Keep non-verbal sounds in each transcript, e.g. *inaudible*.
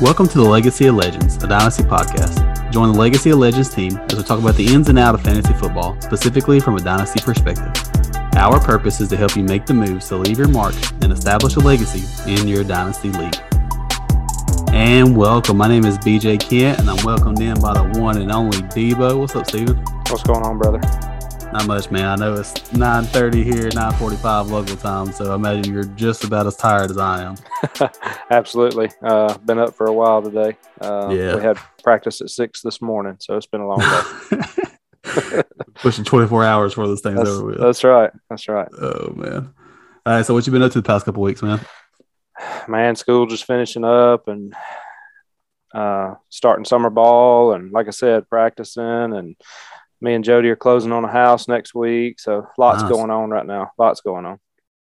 Welcome to the Legacy of Legends, a Dynasty podcast. Join the Legacy of Legends team as we talk about the ins and outs of fantasy football, specifically from a Dynasty perspective. Our purpose is to help you make the moves to leave your mark and establish a legacy in your Dynasty league. And welcome. My name is BJ Kent, and I'm welcomed in by the one and only Debo. What's up, Stephen? What's going on, brother? Not much, man. I know it's 9:30 here, 9:45 local time, so I imagine you're just about as tired as I am. *laughs* Absolutely. Uh, been up for a while today. Uh, Yeah. We had practice at six this morning, so it's been a long day. *laughs* Pushing 24 hours for this thing's that's, over with. that's right. That's right. Oh man. All right, so what you been up to the past couple weeks, man? *sighs* Man, school just finishing up and uh, starting summer ball, and like I said, practicing. And me and Jody are closing on a house next week, so lots Nice. going on right now. Lots going on.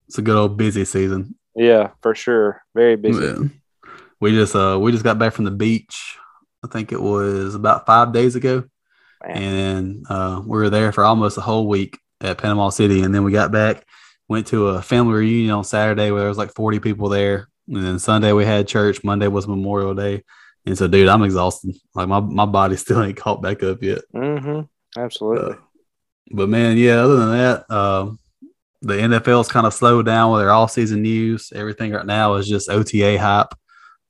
It's a good old busy season. Yeah, for sure. Very busy. Man. We just uh we just got back from the beach. I think it was about five days ago. Man. And uh we were there for almost a whole week at Panama City. And then we got back, went to a family reunion on Saturday where there was like 40 people there. And then Sunday we had church. Monday was Memorial Day. And so dude, I'm exhausted. Like my, my body still *laughs* ain't caught back up yet. Mm-hmm. Absolutely. Uh, but man, yeah, other than that, um, the NFL's kind of slowed down with their all season news. Everything right now is just OTA hype.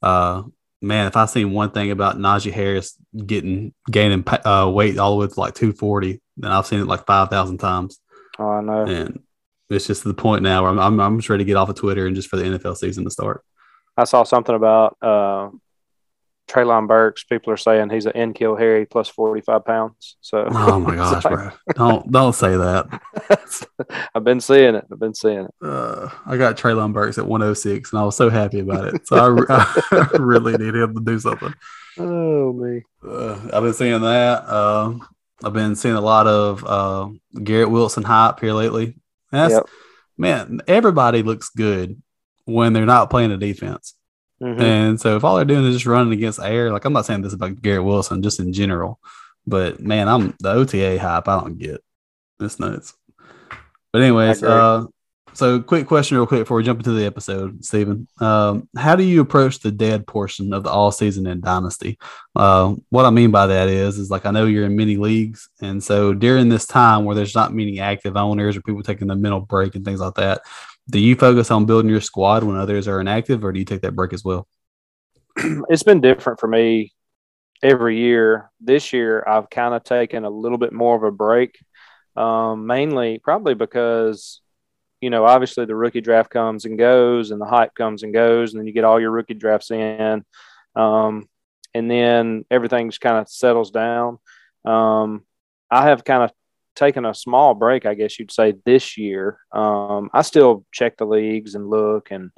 Uh, man, if I seen one thing about Najee Harris getting gaining uh, weight all the way to like 240, then I've seen it like 5,000 times. oh, I know. And it's just to the point now where I'm, I'm, I'm just ready to get off of Twitter and just for the NFL season to start. I saw something about uh, Treylon Burks. People are saying he's an N'Keal Harry plus 45 pounds. So, Oh my *laughs* gosh, bro. Don't, don't say that. *laughs* I've been seeing it. I've been seeing it. Uh, I got Treylon Burks at 106, and I was so happy about it. So I, I *laughs* really need him to do something. Oh, me. Uh, I've been seeing that. Um, I've been seeing a lot of uh, Garrett Wilson hype here lately. That's, Yep. Man, everybody looks good when they're not playing a defense. Mhm. And so if all they're doing is just running against air, like I'm not saying this about Garrett Wilson, just in general, but man, I'm the OTA hype. I don't get it's nuts. But anyways, uh, so quick question, real quick, before we jump into the episode, Stephen. Um, how do you approach the dead portion of the all season in Dynasty? Uh, what I mean by that is, is like I know you're in many leagues, and so during this time where there's not many active owners or people taking the mental break and things like that, do you focus on building your squad when others are inactive, or do you take that break as well? *clears throat* it's been different for me every year. This year, I've kind of taken a little bit more of a break, um, mainly probably because, you know, obviously the rookie draft comes and goes, and the hype comes and goes, and then you get all your rookie drafts in, um, and then everything just kind of settles down. Um, I have kind of taken a small break, I guess you'd say, this year. Um, I still check the leagues and look and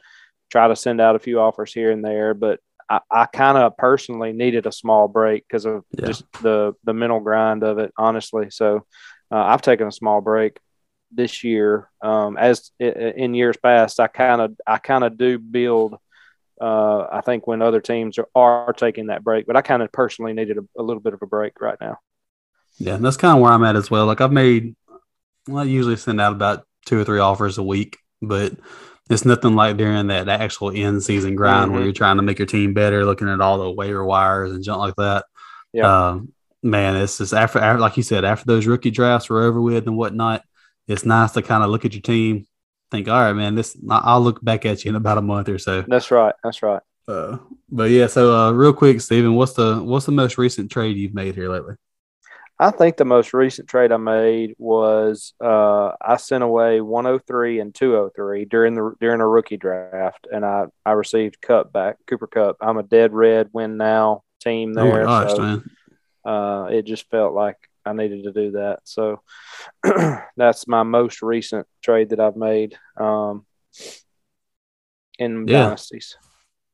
try to send out a few offers here and there, but I, I kind of personally needed a small break because of Yeah. just the the mental grind of it, honestly. So uh, I've taken a small break this year. Um, as in years past, I kind of I kind of do build. Uh, I think when other teams are, are taking that break, but I kind of personally needed a, a little bit of a break right now. Yeah, and that's kind of where I'm at as well. Like I've made, well, I usually send out about two or three offers a week, but it's nothing like during that actual end season grind where Mhm. you're trying to make your team better, looking at all the waiver wires and junk like that. Yeah. Um, man, it's just after, after, like you said, after those rookie drafts were over with and whatnot, it's nice to kind of look at your team, think, all right, man, this, I'll look back at you in about a month or so. That's right. That's right. Uh, but yeah, so uh, real quick, Stephen, what's the what's the most recent trade you've made here lately? I think the most recent trade I made was uh, I sent away 103 and 203 during the during a rookie draft, and I I received Kupp back, Cooper Kupp. I'm a dead red win now team Oh there, gosh, so man. uh, it just felt like I needed to do that. So *clears throat* that's my most recent trade that I've made um, in Yeah. dynasties.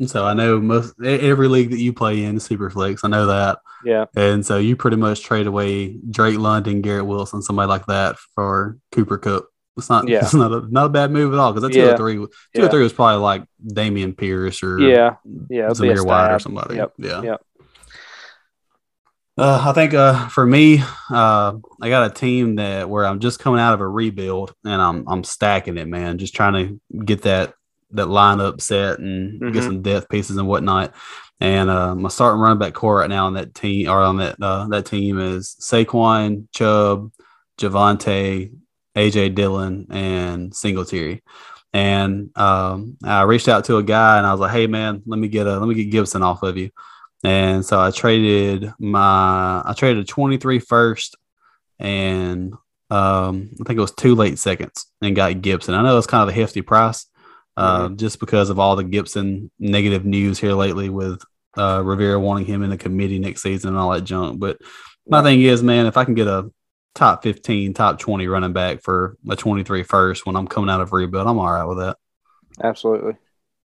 And so I know most every league that you play in is Superflex. I know that. Yeah, And so you pretty much trade away Drake London, Garrett Wilson, somebody like that for Cooper Kupp. It's not Yeah. it's not a not a bad move at all because that Yeah. 203 two Yeah. or three was probably like Dameon Pierce or yeah, yeah. it'll be a Zamir White or somebody. Yep, Yeah. yep. Uh, I think uh, for me, uh, I got a team that where I'm just coming out of a rebuild and I'm I'm stacking it, man. Just trying to get that that lineup set and get Mhm. some depth pieces and whatnot. And uh, my starting running back core right now on that team or on that uh, that team is Saquon, Chubb, Javonte, AJ Dillon, and Singletary. And um, I reached out to a guy and I was like, "Hey man, let me get a let me get Gibson off of you." And so I traded my I traded a 23 first and um, I think it was two late seconds and got Gibson. I know it's kind of a hefty price, uh, mm-hmm. just because of all the Gibson negative news here lately with uh, Rivera wanting him in the committee next season and all that junk. But my thing is, man, if I can get a top 15, top 20 running back for a 23 first when I'm coming out of rebuild, I'm all right with that. Absolutely.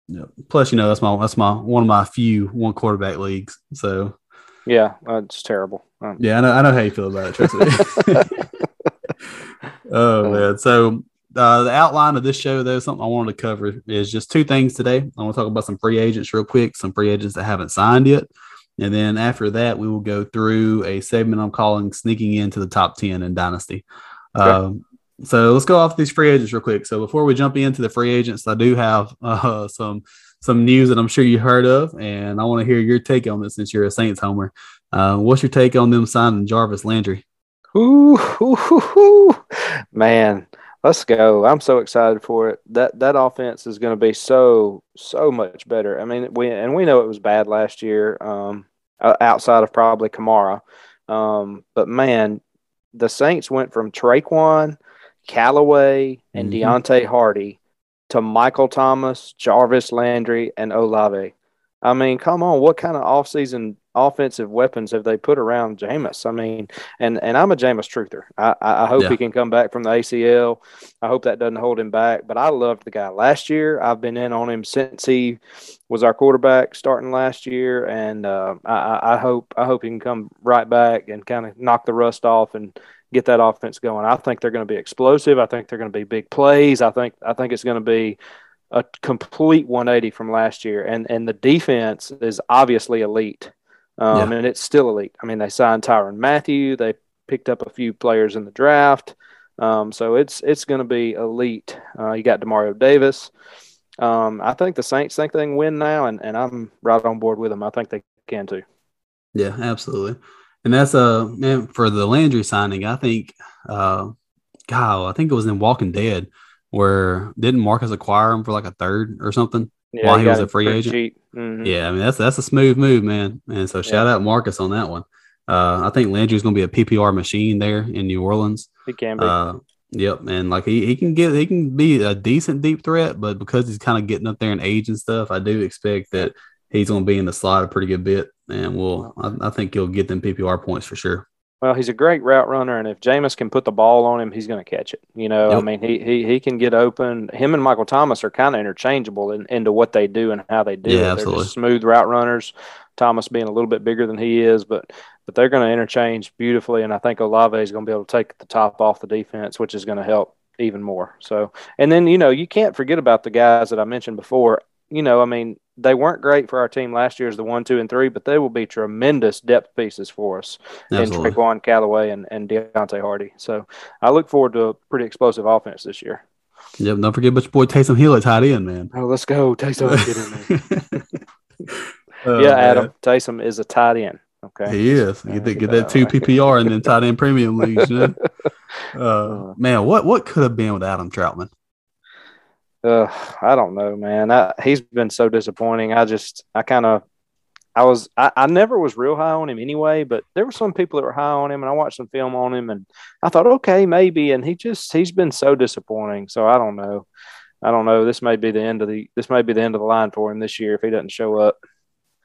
Yeah. Plus, you know, that's my that's my one of my few one quarterback leagues. So yeah, uh, it's terrible. Um, yeah, I know, I know how you feel about it. Trust me. *laughs* *laughs* oh man. So uh, the outline of this show, though, something I wanted to cover is just two things today. I want to talk about some free agents real quick, some free agents that haven't signed yet. And then after that, we will go through a segment I'm calling Sneaking Into the Top 10 in Dynasty. Okay. Um, so let's go off these free agents real quick. So before we jump into the free agents, I do have *laughs* uh, some some news that I'm sure you heard of, and I want to hear your take on this since you're a Saints homer. Uh, what's your take on them signing Jarvis Landry? Ooh, ooh, ooh, ooh, man, let's go! I'm so excited for it. That that offense is going to be so so much better. I mean, we and we know it was bad last year, um, outside of probably Kamara, um, but man, the Saints went from Tre'Quan, – Callaway and mm-hmm. Deonte Harty to Michael Thomas, Jarvis Landry, and Olave. I mean, come on, what kind of offseason offensive weapons have they put around Jameis? I mean, and and I'm a Jameis truther. I, I hope yeah. he can come back from the ACL. I hope that doesn't hold him back. But I loved the guy last year. I've been in on him since he was our quarterback starting last year, and uh, I, I hope I hope he can come right back and kind of knock the rust off and get that offense going. I think they're going to be explosive. I think they're going to be big plays. I think I think it's going to be a complete 180 from last year. And and the defense is obviously elite. Um, yeah. and it's still elite. I mean, they signed Tyrann Mathieu, They picked up a few players in the draft. Um, so it's it's going to be elite. Uh, you got Demario Davis. Um, I think the Saints think they can win now, and, and I'm right on board with them. I think they can too. Yeah, absolutely. And that's a uh, man for the Landry signing. I think, uh, God, I think it was in Walking Dead where didn't Marcus acquire him for like a third or something yeah, while he was a free agent? Mm-hmm. Yeah, I mean that's that's a smooth move, man. And so shout yeah. out Marcus on that one. Uh, I think Landry's going to be a PPR machine there in New Orleans. He can be. Uh, yep, and like he, he can get he can be a decent deep threat, but because he's kind of getting up there in age and stuff, I do expect that he's going to be in the slot a pretty good bit and we'll I, I think he'll get them PPR points for sure. Well, he's a great route runner, and if Jameis can put the ball on him, he's going to catch it. You know, yep. I mean, he, he he can get open. Him and Michael Thomas are kind of interchangeable in, into what they do and how they do yeah, it. Absolutely. They're just smooth route runners. Thomas being a little bit bigger than he is, but but they're going to interchange beautifully, and I think Olave is going to be able to take the top off the defense, which is going to help even more. So, and then you know you can't forget about the guys that I mentioned before. You know, I mean, they weren't great for our team last year as the one, two, and three, but they will be tremendous depth pieces for us Absolutely. in Tre'Quan Callaway and, and Deonte Harty. So I look forward to a pretty explosive offense this year. Yep. Don't forget about your boy Taysom Hill at tight end, man. Oh, let's go. Taysom, get in there. oh, yeah, Adam. Man. Taysom is a tight end. Okay. He is. Get, that, get that two PPR and then tight end premium leagues. You know? *laughs* uh, man, what, what could have been with Adam Trautman? Uh, I don't know, man. I, he's been so disappointing. I just, I kind of, I was, I, I never was real high on him anyway, but there were some people that were high on him, and I watched some film on him, and I thought, okay, maybe. And he just, he's been so disappointing. So I don't know. I don't know. This may be the end of the, this may be the end of the line for him this year if he doesn't show up.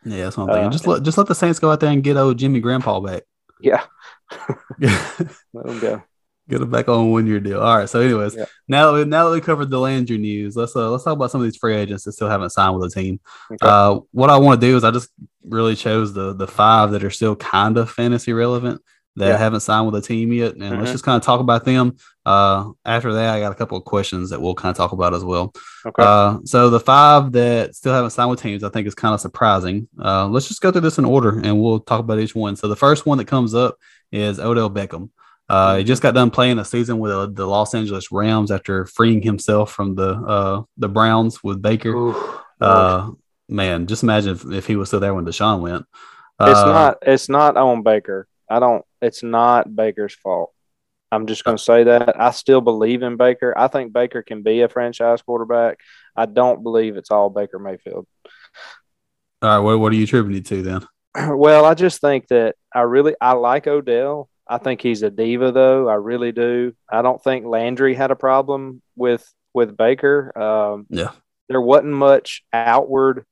Yeah, that's what I'm thinking. Uh, just let, just let the Saints go out there and get old Jimmy Grandpa back. Yeah. *laughs* *laughs* let him go. Get it back on one year deal. All right. So, anyways, yeah. now that we, now that we covered the Landry news, let's uh, let's talk about some of these free agents that still haven't signed with a team. Okay. Uh, what I want to do is I just really chose the the five that are still kind of fantasy relevant that yeah. haven't signed with a team yet, and mm-hmm. let's just kind of talk about them. Uh, after that, I got a couple of questions that we'll kind of talk about as well. Okay. Uh, so the five that still haven't signed with teams, I think is kind of surprising. Uh, let's just go through this in order, and we'll talk about each one. So the first one that comes up is Odell Beckham. Uh, he just got done playing a season with uh, the Los Angeles Rams after freeing himself from the uh, the Browns with Baker. Ooh, uh, man, just imagine if, if he was still there when Deshaun went. It's uh, not. It's not on Baker. I don't. It's not Baker's fault. I'm just going to say that I still believe in Baker. I think Baker can be a franchise quarterback. I don't believe it's all Baker Mayfield. All right, what what are you attributing to then? *clears throat* Well, I just think that I really I like Odell. I think he's a diva, though. I really do. I don't think Landry had a problem with with Baker. Um, yeah, there wasn't much outward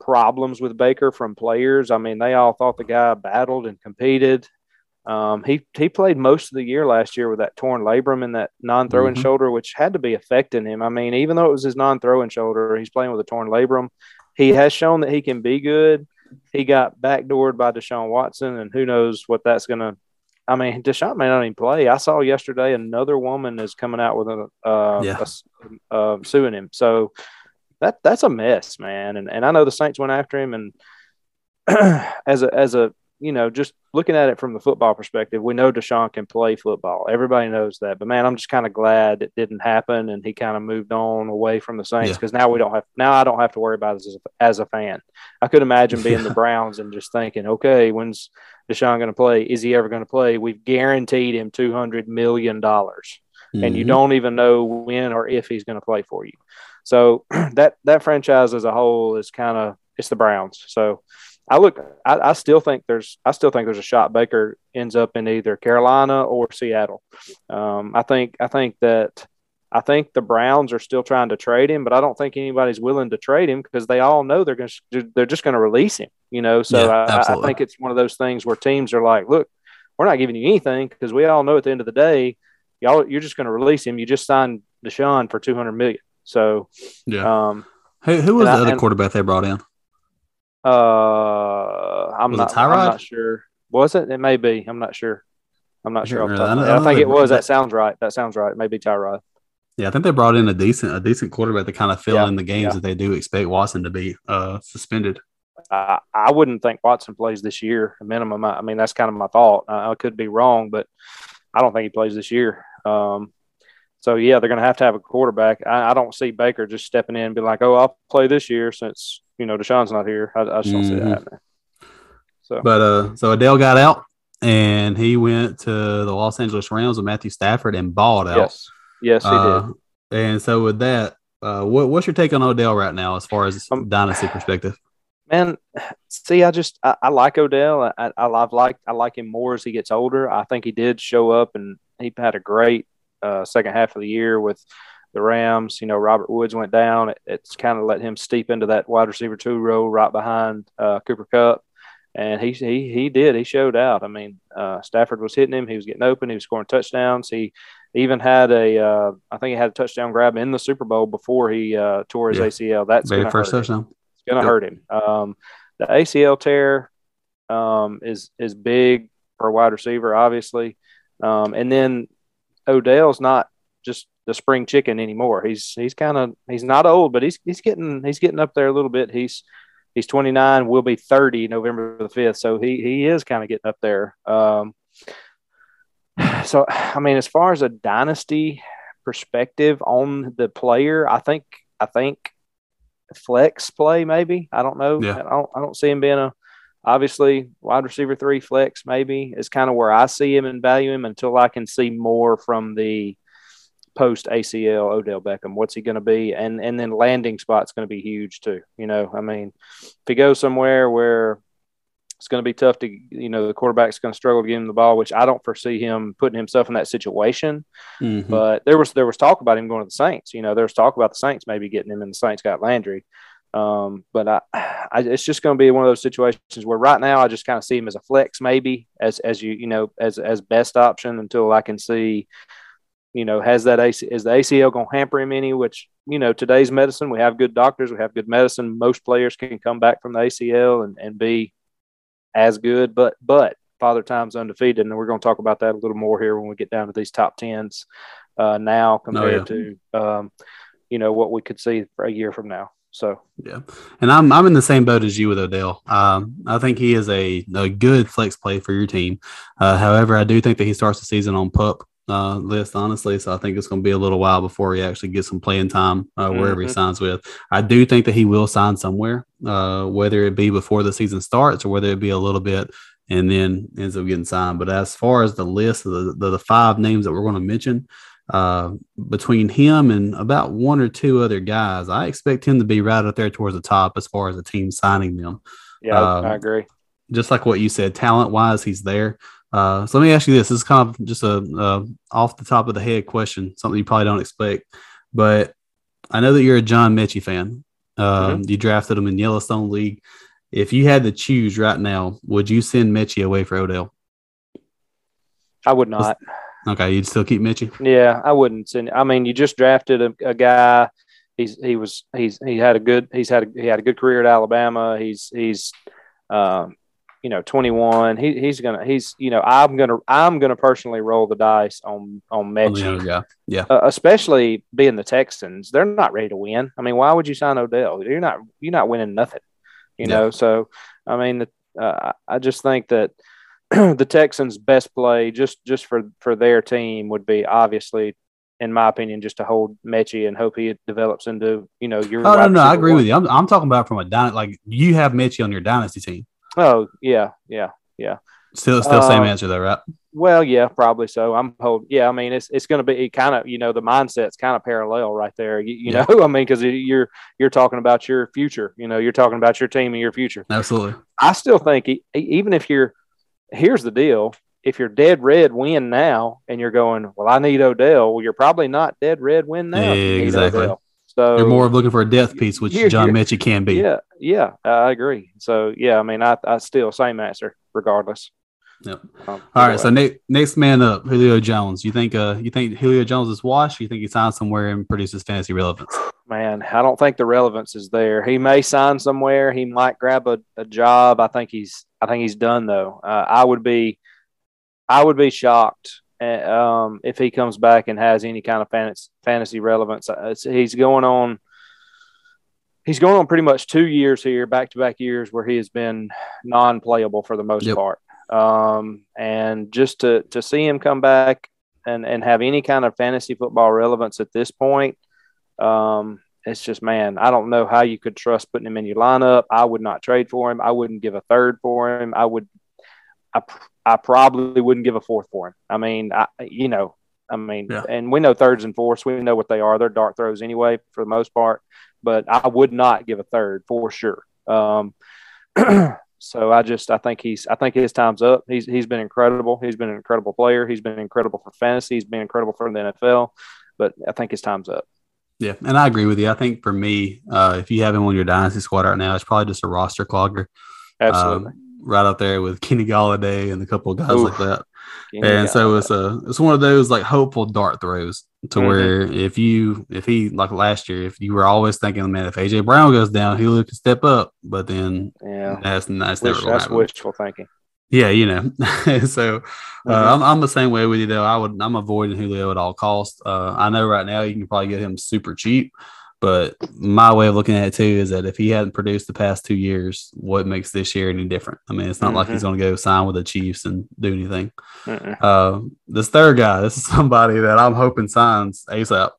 problems with Baker from players. I mean, they all thought the guy battled and competed. Um, he he played most of the year last year with that torn labrum and that non-throwing mm-hmm. shoulder, which had to be affecting him. I mean, even though it was his non-throwing shoulder, he's playing with a torn labrum. He has shown that he can be good. He got backdoored by Deshaun Watson, and who knows what that's going to. I mean, Deshaun may not even play. I saw yesterday another woman is coming out with a, uh, yeah. a uh, suing him. So that that's a mess, man. And and I know the Saints went after him, and *clears throat* as a as a you know, just looking at it from the football perspective, we know Deshaun can play football. Everybody knows that. But man, I'm just kind of glad it didn't happen and he kind of moved on away from the Saints because yeah. now we don't have now I don't have to worry about it as a, as a fan. I could imagine being the *laughs* Browns and just thinking, okay, when's Deshaun going to play? Is he ever going to play? We've guaranteed him two hundred million dollars, mm-hmm. and you mm-hmm. don't even know when or if he's going to play for you. So *clears throat* that that franchise as a whole is kind of it's the Browns. So I look, I, I, still think there's, I still think there's a shot Baker ends up in either Carolina or Seattle. Um, I think, I think that, I think the Browns are still trying to trade him, but I don't think anybody's willing to trade him because they all know they're going to, they're just going to release him. You know, so yeah, I, I think it's one of those things where teams are like, look, we're not giving you anything because we all know at the end of the day, y'all, you're just going to release him. You just signed Deshaun for two hundred million. So, yeah. Um, who, who was the other quarterback they brought in? Uh, I'm was not. I'm not sure. Was it? It may be. I'm not sure. I'm not sure. I, I, I, think it was. That sounds right. That sounds right. Maybe Tyrod. Yeah, I think they brought in a decent a decent quarterback to kind of fill yeah, in the games yeah. that they do expect Watson to be uh, suspended. I, I wouldn't think Watson plays this year, a minimum. I, mean, that's kind of my thought. I, I could be wrong, but I don't think he plays this year. Um, so yeah, they're going to have to have a quarterback. I, I, don't see Baker just stepping in and be like, "Oh, I'll play this year since you know Deshaun's not here." I, I just don't mm-hmm. see that mm-hmm. happening. So, but uh, so Odell got out and he went to the Los Angeles Rams with Matthew Stafford and balled out. Yes, yes, he uh, did. And so with that, uh, what, what's your take on Odell right now as far as um, dynasty perspective? Man, see, I just I, I like Odell. I, I I've liked I like him more as he gets older. I think he did show up and he had a great uh, second half of the year with the Rams. You know, Robert Woods went down. It, it's kind of let him steep into that wide receiver two role right behind uh, Cooper Kupp. And he, he he did. He showed out. I mean, uh, Stafford was hitting him. He was getting open. He was scoring touchdowns. He even had a, uh, I think he had a touchdown grab in the Super Bowl before he uh, tore his yeah. ACL. That's very first touchdown. It's going to hurt him. Um, the ACL tear um, is is big for a wide receiver, obviously. Um, and then Odell's not just the spring chicken anymore. He's he's kind of he's not old, but he's he's getting he's getting up there a little bit. He's he's 29, will be 30 November the 5th, so he he is kind of getting up there. Um, *sighs* so I mean, as far as a dynasty perspective on the player, I think I think flex play maybe. I don't know. Yeah. I don't I don't see him being a obviously wide receiver three flex maybe is kind of where I see him and value him until I can see more from the post ACL Odell Beckham. What's he going to be? And and then landing spot's going to be huge too. You know, I mean, if he goes somewhere where it's going to be tough to, you know, the quarterback's going to struggle to get him the ball, which I don't foresee him putting himself in that situation. Mm-hmm. But there was there was talk about him going to the Saints. You know, there was talk about the Saints maybe getting him, and the Saints got Landry. Um, but I, I, it's just going to be one of those situations where right now I just kind of see him as a flex, maybe as as you you know as as best option until I can see, you know, has that AC is the ACL going to hamper him any? Which you know today's medicine, we have good doctors, we have good medicine. Most players can come back from the ACL and and be as good, but but Father Time's undefeated, and we're going to talk about that a little more here when we get down to these top tens uh, now compared oh, yeah. to um, you know what we could see for a year from now. So yeah, and I'm I'm in the same boat as you with Odell. Um, I think he is a, a good flex play for your team. Uh, however, I do think that he starts the season on pup uh, list, honestly. So I think it's going to be a little while before he actually gets some playing time uh, wherever mm-hmm. he signs with. I do think that he will sign somewhere, uh, whether it be before the season starts or whether it be a little bit and then ends up getting signed. But as far as the list of the, the, the five names that we're going to mention, uh, between him and about one or two other guys, I expect him to be right up there towards the top as far as the team signing them. Yeah, I agree. Just like what you said, talent wise, he's there. Uh, so let me ask you this: This is kind of just a, a off the top of the head question, something you probably don't expect, but I know that you're a John Metchie fan. Uh, mm-hmm. You drafted him in Yellowstone League. If you had to choose right now, would you send Metchie away for Odell? I would not. Okay, you'd still keep Metchie? Yeah, I wouldn't send. I mean, you just drafted a, a guy. He's he was he's he had a good he's had a, he had a good career at Alabama. He's he's um, you know 21 he, he's gonna he's you know i'm gonna i'm gonna personally roll the dice on on. Oh, yeah yeah uh, especially being the texans they're not ready to win i mean why would you sign odell you're not you're not winning nothing you yeah. know so i mean uh, i just think that *clears throat* the texans best play just just for for their team would be obviously in my opinion, just to hold Metchie and hope he develops into, you know, your. Oh no, no, I agree one. with you. I'm, I'm talking about from a dynasty. Like you have Metchie on your dynasty team. Oh yeah, yeah, yeah. Still, still same uh, answer though, right? Well, yeah, probably so. I'm holding. Yeah, I mean, it's it's going to be kind of you know the mindset's kind of parallel right there. You, you yeah. know, *laughs* I mean, because you're you're talking about your future. You know, you're talking about your team and your future. Absolutely. I still think even if you're here's the deal. If you're dead red win now and you're going, well, I need Odell. Well, you're probably not dead red win now. Yeah, exactly. So you're more of looking for a death piece, which John Metchie can be. Yeah, yeah, I agree. So yeah, I mean, I, I still same answer regardless. Yep. Um, All right. So next next man up, Julio Jones. You think uh you think Julio Jones is washed? You think he signs somewhere and produces fantasy relevance? *sighs* Man, I don't think the relevance is there. He may sign somewhere. He might grab a, a job. I think he's I think he's done though. Uh, I would be I would be shocked um, if he comes back and has any kind of fantasy, relevance. Uh, he's going on. He's going on pretty much two years here, back to back years, where he has been non playable for the most yep. part. Um, and just to, to see him come back and, and have any kind of fantasy football relevance at this point, um, it's just, man, I don't know how you could trust putting him in your lineup. I would not trade for him. I wouldn't give a third for him. I would, I, I probably wouldn't give a fourth for him. I mean, I, you know, I mean, yeah. and we know thirds and fourths. We know what they are. They're dart throws anyway, for the most part. But I would not give a third for sure. Um, *clears throat* so I just, I think he's, I think his time's up. He's, he's been incredible. He's been an incredible player. He's been incredible for fantasy. He's been incredible for the NFL. But I think his time's up. Yeah, and I agree with you. I think for me, uh, if you have him on your dynasty squad right now, it's probably just a roster clogger. Absolutely. Um, right out there with *laughs* Kenny Golladay and a couple of guys like that. Kenny and so it's a it's one of those like hopeful dart throws to mm-hmm. where if you if he like last year if you were always thinking man if AJ Brown goes down he can step up but then yeah that's that's Wish, never that's wishful thinking. Yeah, you know. *laughs* so uh, mm-hmm. I'm, I'm the same way with you though. I would I'm avoiding Julio at all costs. Uh, I know right now you can probably get him super cheap. But my way of looking at it too is that if he hadn't produced the past two years, what makes this year any different? I mean, it's not mm-hmm. like he's going to go sign with the Chiefs and do anything. Uh, this third guy, this is *laughs* somebody that I'm hoping signs ASAP.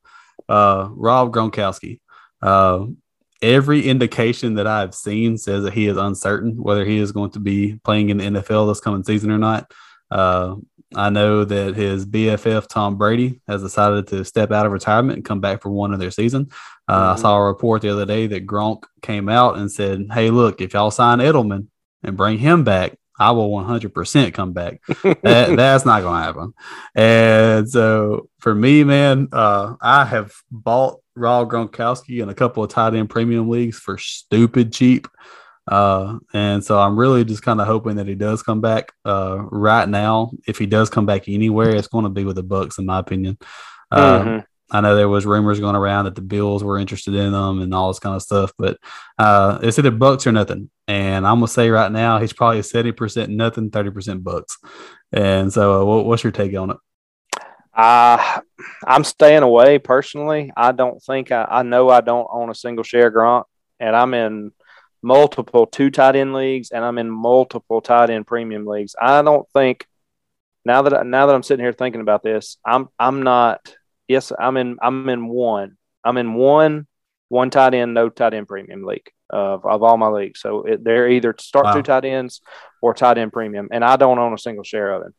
Uh, Rob Gronkowski. Uh, every indication that I've seen says that he is uncertain whether he is going to be playing in the NFL this coming season or not. Uh, I know that his BFF Tom Brady has decided to step out of retirement and come back for one of their season. Uh, mm-hmm. I saw a report the other day that Gronk came out and said, "Hey, look, if y'all sign Edelman and bring him back, I will 100% come back. that, *laughs* that's not going to happen. And so for me, man, uh, I have bought Rob Gronkowski in a couple of tight end premium leagues for stupid cheap. Uh, and so I'm really just kind of hoping that he does come back. Uh, right now, if he does come back anywhere, it's going to be with the Bucs, in my opinion. Uh, mm-hmm. I know there was rumors going around that the Bills were interested in them and all this kind of stuff, but uh, it's either Bucs or nothing. And I'm gonna say right now, he's probably seventy percent nothing, thirty percent Bucs. And so, uh, what, what's your take on it? Uh, I'm staying away personally. I don't think I, I know I don't own a single share Gronk, and I'm in multiple two tight end leagues and I'm in multiple tight end premium leagues. I don't think now that now that I'm sitting here thinking about this, I'm I'm not. Yes, I'm in I'm in one. I'm in one one tight end, no tight end premium league of, of all my leagues. So it, they're either start wow. two tight ends or tight end premium, and I don't own a single share of it.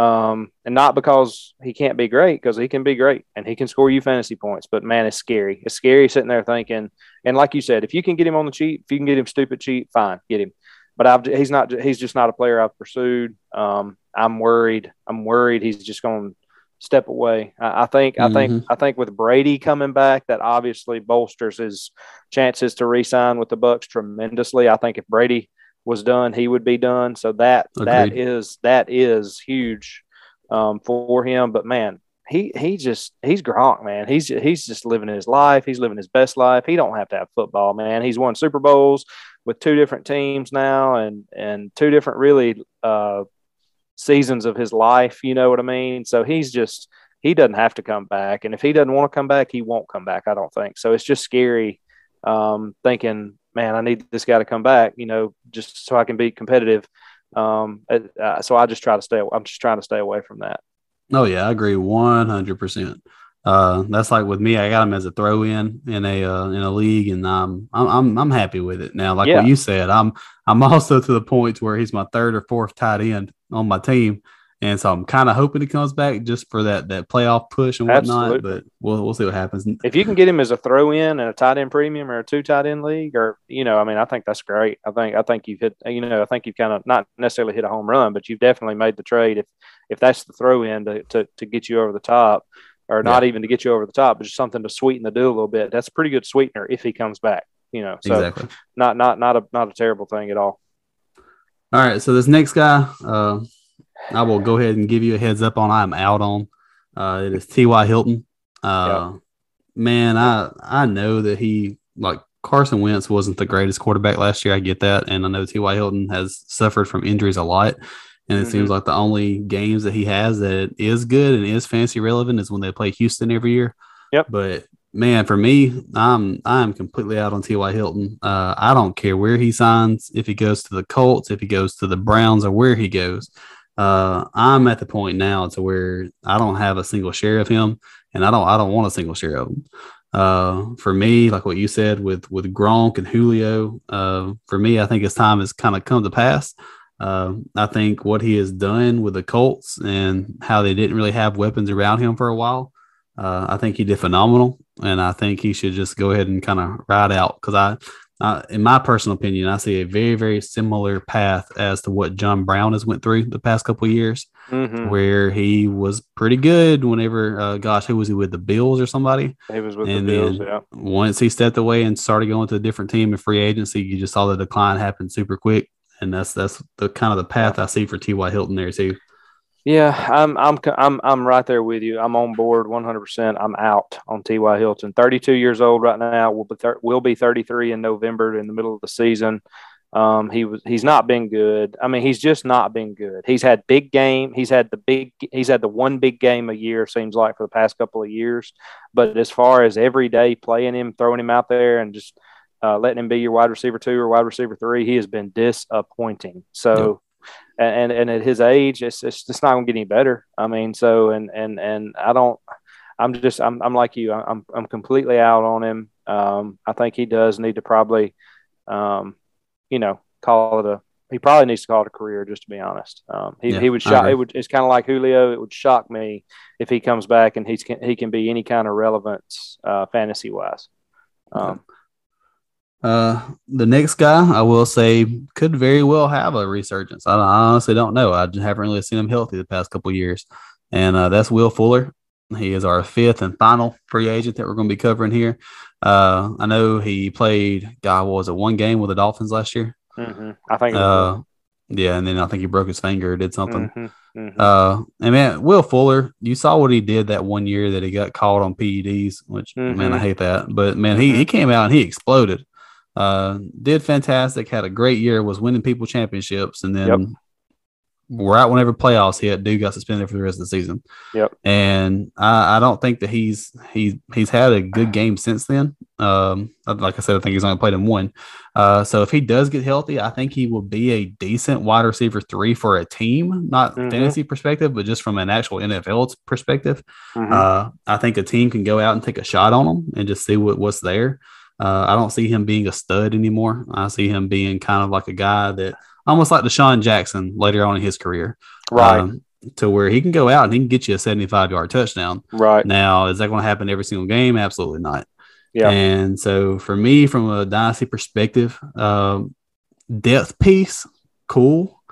Um, and not because he can't be great, because he can be great and he can score you fantasy points. But man, it's scary. It's scary sitting there thinking. And like you said, if you can get him on the cheap, if you can get him stupid cheap, fine, get him. But I've, he's not. He's just not a player I've pursued. Um, I'm worried. I'm worried he's just going to step away. I, I think. Mm-hmm. I think. I think with Brady coming back, that obviously bolsters his chances to re-sign with the Bucs tremendously. I think if Brady was done, he would be done. So that Agreed. that is that is huge um, for him. But man, he he just he's Gronk, man. He's he's just living his life. He's living his best life. He don't have to have football, man. He's won Super Bowls with two different teams now, and and two different really uh, seasons of his life. You know what I mean? So he's just he doesn't have to come back, and if he doesn't want to come back, he won't come back. I don't think so. It's just scary um, thinking, man, I need this guy to come back. You know, just so I can be competitive. Um, uh, so I just try to stay. I'm just trying to stay away from that. Oh yeah, I agree one hundred percent. Uh, that's like with me. I got him as a throw in in a uh, in a league, and I'm I'm I'm happy with it now. Like yeah. what you said, I'm I'm *laughs* also to the point where he's my third or fourth tight end on my team, and so I'm kind of hoping he comes back just for that that playoff push and whatnot. Absolutely. But we'll we'll see what happens. If you can get him as a throw in and a tight end premium or a two tight end league, or you know, I mean, I think that's great. I think I think you've hit, you know, I think you've kind of not necessarily hit a home run, but you've definitely made the trade if if that's the throw in to, to to get you over the top or not yeah. even to get you over the top, but just something to sweeten the deal a little bit. That's a pretty good sweetener if he comes back. You know, so exactly. not not not a not a terrible thing at all. All right, so this next guy, uh, I will go ahead and give you a heads up on. I'm out on. Uh, it is T.Y. Hilton. Uh, Man, I I know that he like Carson Wentz wasn't the greatest quarterback last year. I get that, and I know T.Y. Hilton has suffered from injuries a lot. And it mm-hmm. seems like the only games that he has that is good and is fancy relevant is when they play Houston every year. Yep. But man, for me, I'm I'm completely out on T.Y. Hilton. Uh, I don't care where he signs, if he goes to the Colts, if he goes to the Browns, or where he goes. Uh, I'm at the point now to where I don't have a single share of him, and I don't I don't want a single share of him. Uh, for me, like what you said with with Gronk and Julio, uh, for me, I think his time has kind of come to pass. Uh, I think what he has done with the Colts and how they didn't really have weapons around him for a while, uh, I think he did phenomenal, and I think he should just go ahead and kind of ride out because I, I, in my personal opinion, I see a very very similar path as to what John Brown has went through the past couple years, mm-hmm. where he was pretty good. Whenever, uh, gosh, who was he with the Bills or somebody? He was with and the Bills. Yeah. Once he stepped away and started going to a different team in free agency, you just saw the decline happen super quick and that's that's the kind of the path I see for T.Y. Hilton there too. Yeah, I'm I'm I'm I'm right there with you. I'm on board 100%. I'm out on T.Y. Hilton. 32 years old right now. Will be thir- will be 33 in November in the middle of the season. Um, he was he's not been good. I mean, he's just not been good. He's had big game. He's had the big. He's had the one big game a year. Seems like for the past couple of years. But as far as every day playing him, throwing him out there, and just uh, letting him be your wide receiver two or wide receiver three, he has been disappointing. So, yep. And, and at his age, it's, it's, it's not going to get any better. I mean, so, and, and, and I don't, I'm just, I'm, I'm like you, I'm, I'm completely out on him. Um, I think he does need to probably, um, you know, call it a, he probably needs to call it a career, just to be honest. Um, he, yeah, he would shock. It would. It's kind of like Julio. It would shock me if he comes back and he's he can be any kind of relevance uh, fantasy wise. Um, uh, the next guy, I will say, could very well have a resurgence. I, I honestly don't know. I just haven't really seen him healthy the past couple years, and uh, that's Will Fuller. He is our fifth and final free agent that we're going to be covering here. Uh, I know he played, God, was it one game with the Dolphins last year? Mm-hmm. I think. Uh, yeah, and then I think he broke his finger or did something. Mm-hmm. Mm-hmm. Uh, and man, Will Fuller, you saw what he did that one year that he got caught on PEDs, which man, I mm-hmm. hate that. But man, he, he mm-hmm. came out and he exploded. Uh, did fantastic, had a great year, was winning people championships, and then yep. right whenever playoffs hit, dude got suspended for the rest of the season. Yep. And I, I don't think that he's he he's had a good game since then. Um, like I said, I think he's only played in one. Uh, so if he does get healthy, I think he will be a decent wide receiver three for a team, not Mhm. fantasy perspective, but just from an actual NFL perspective. Mhm. Uh, I think a team can go out and take a shot on him and just see what, what's there. Uh, I don't see him being a stud anymore. I see him being kind of like a guy that almost like DeSean Jackson later on in his career. right. um, to where he can go out and he can get you a 75 yard touchdown. right. Now, is that going to happen every single game? Absolutely not. Yeah. And so for me, from a dynasty perspective, um, depth piece, cool,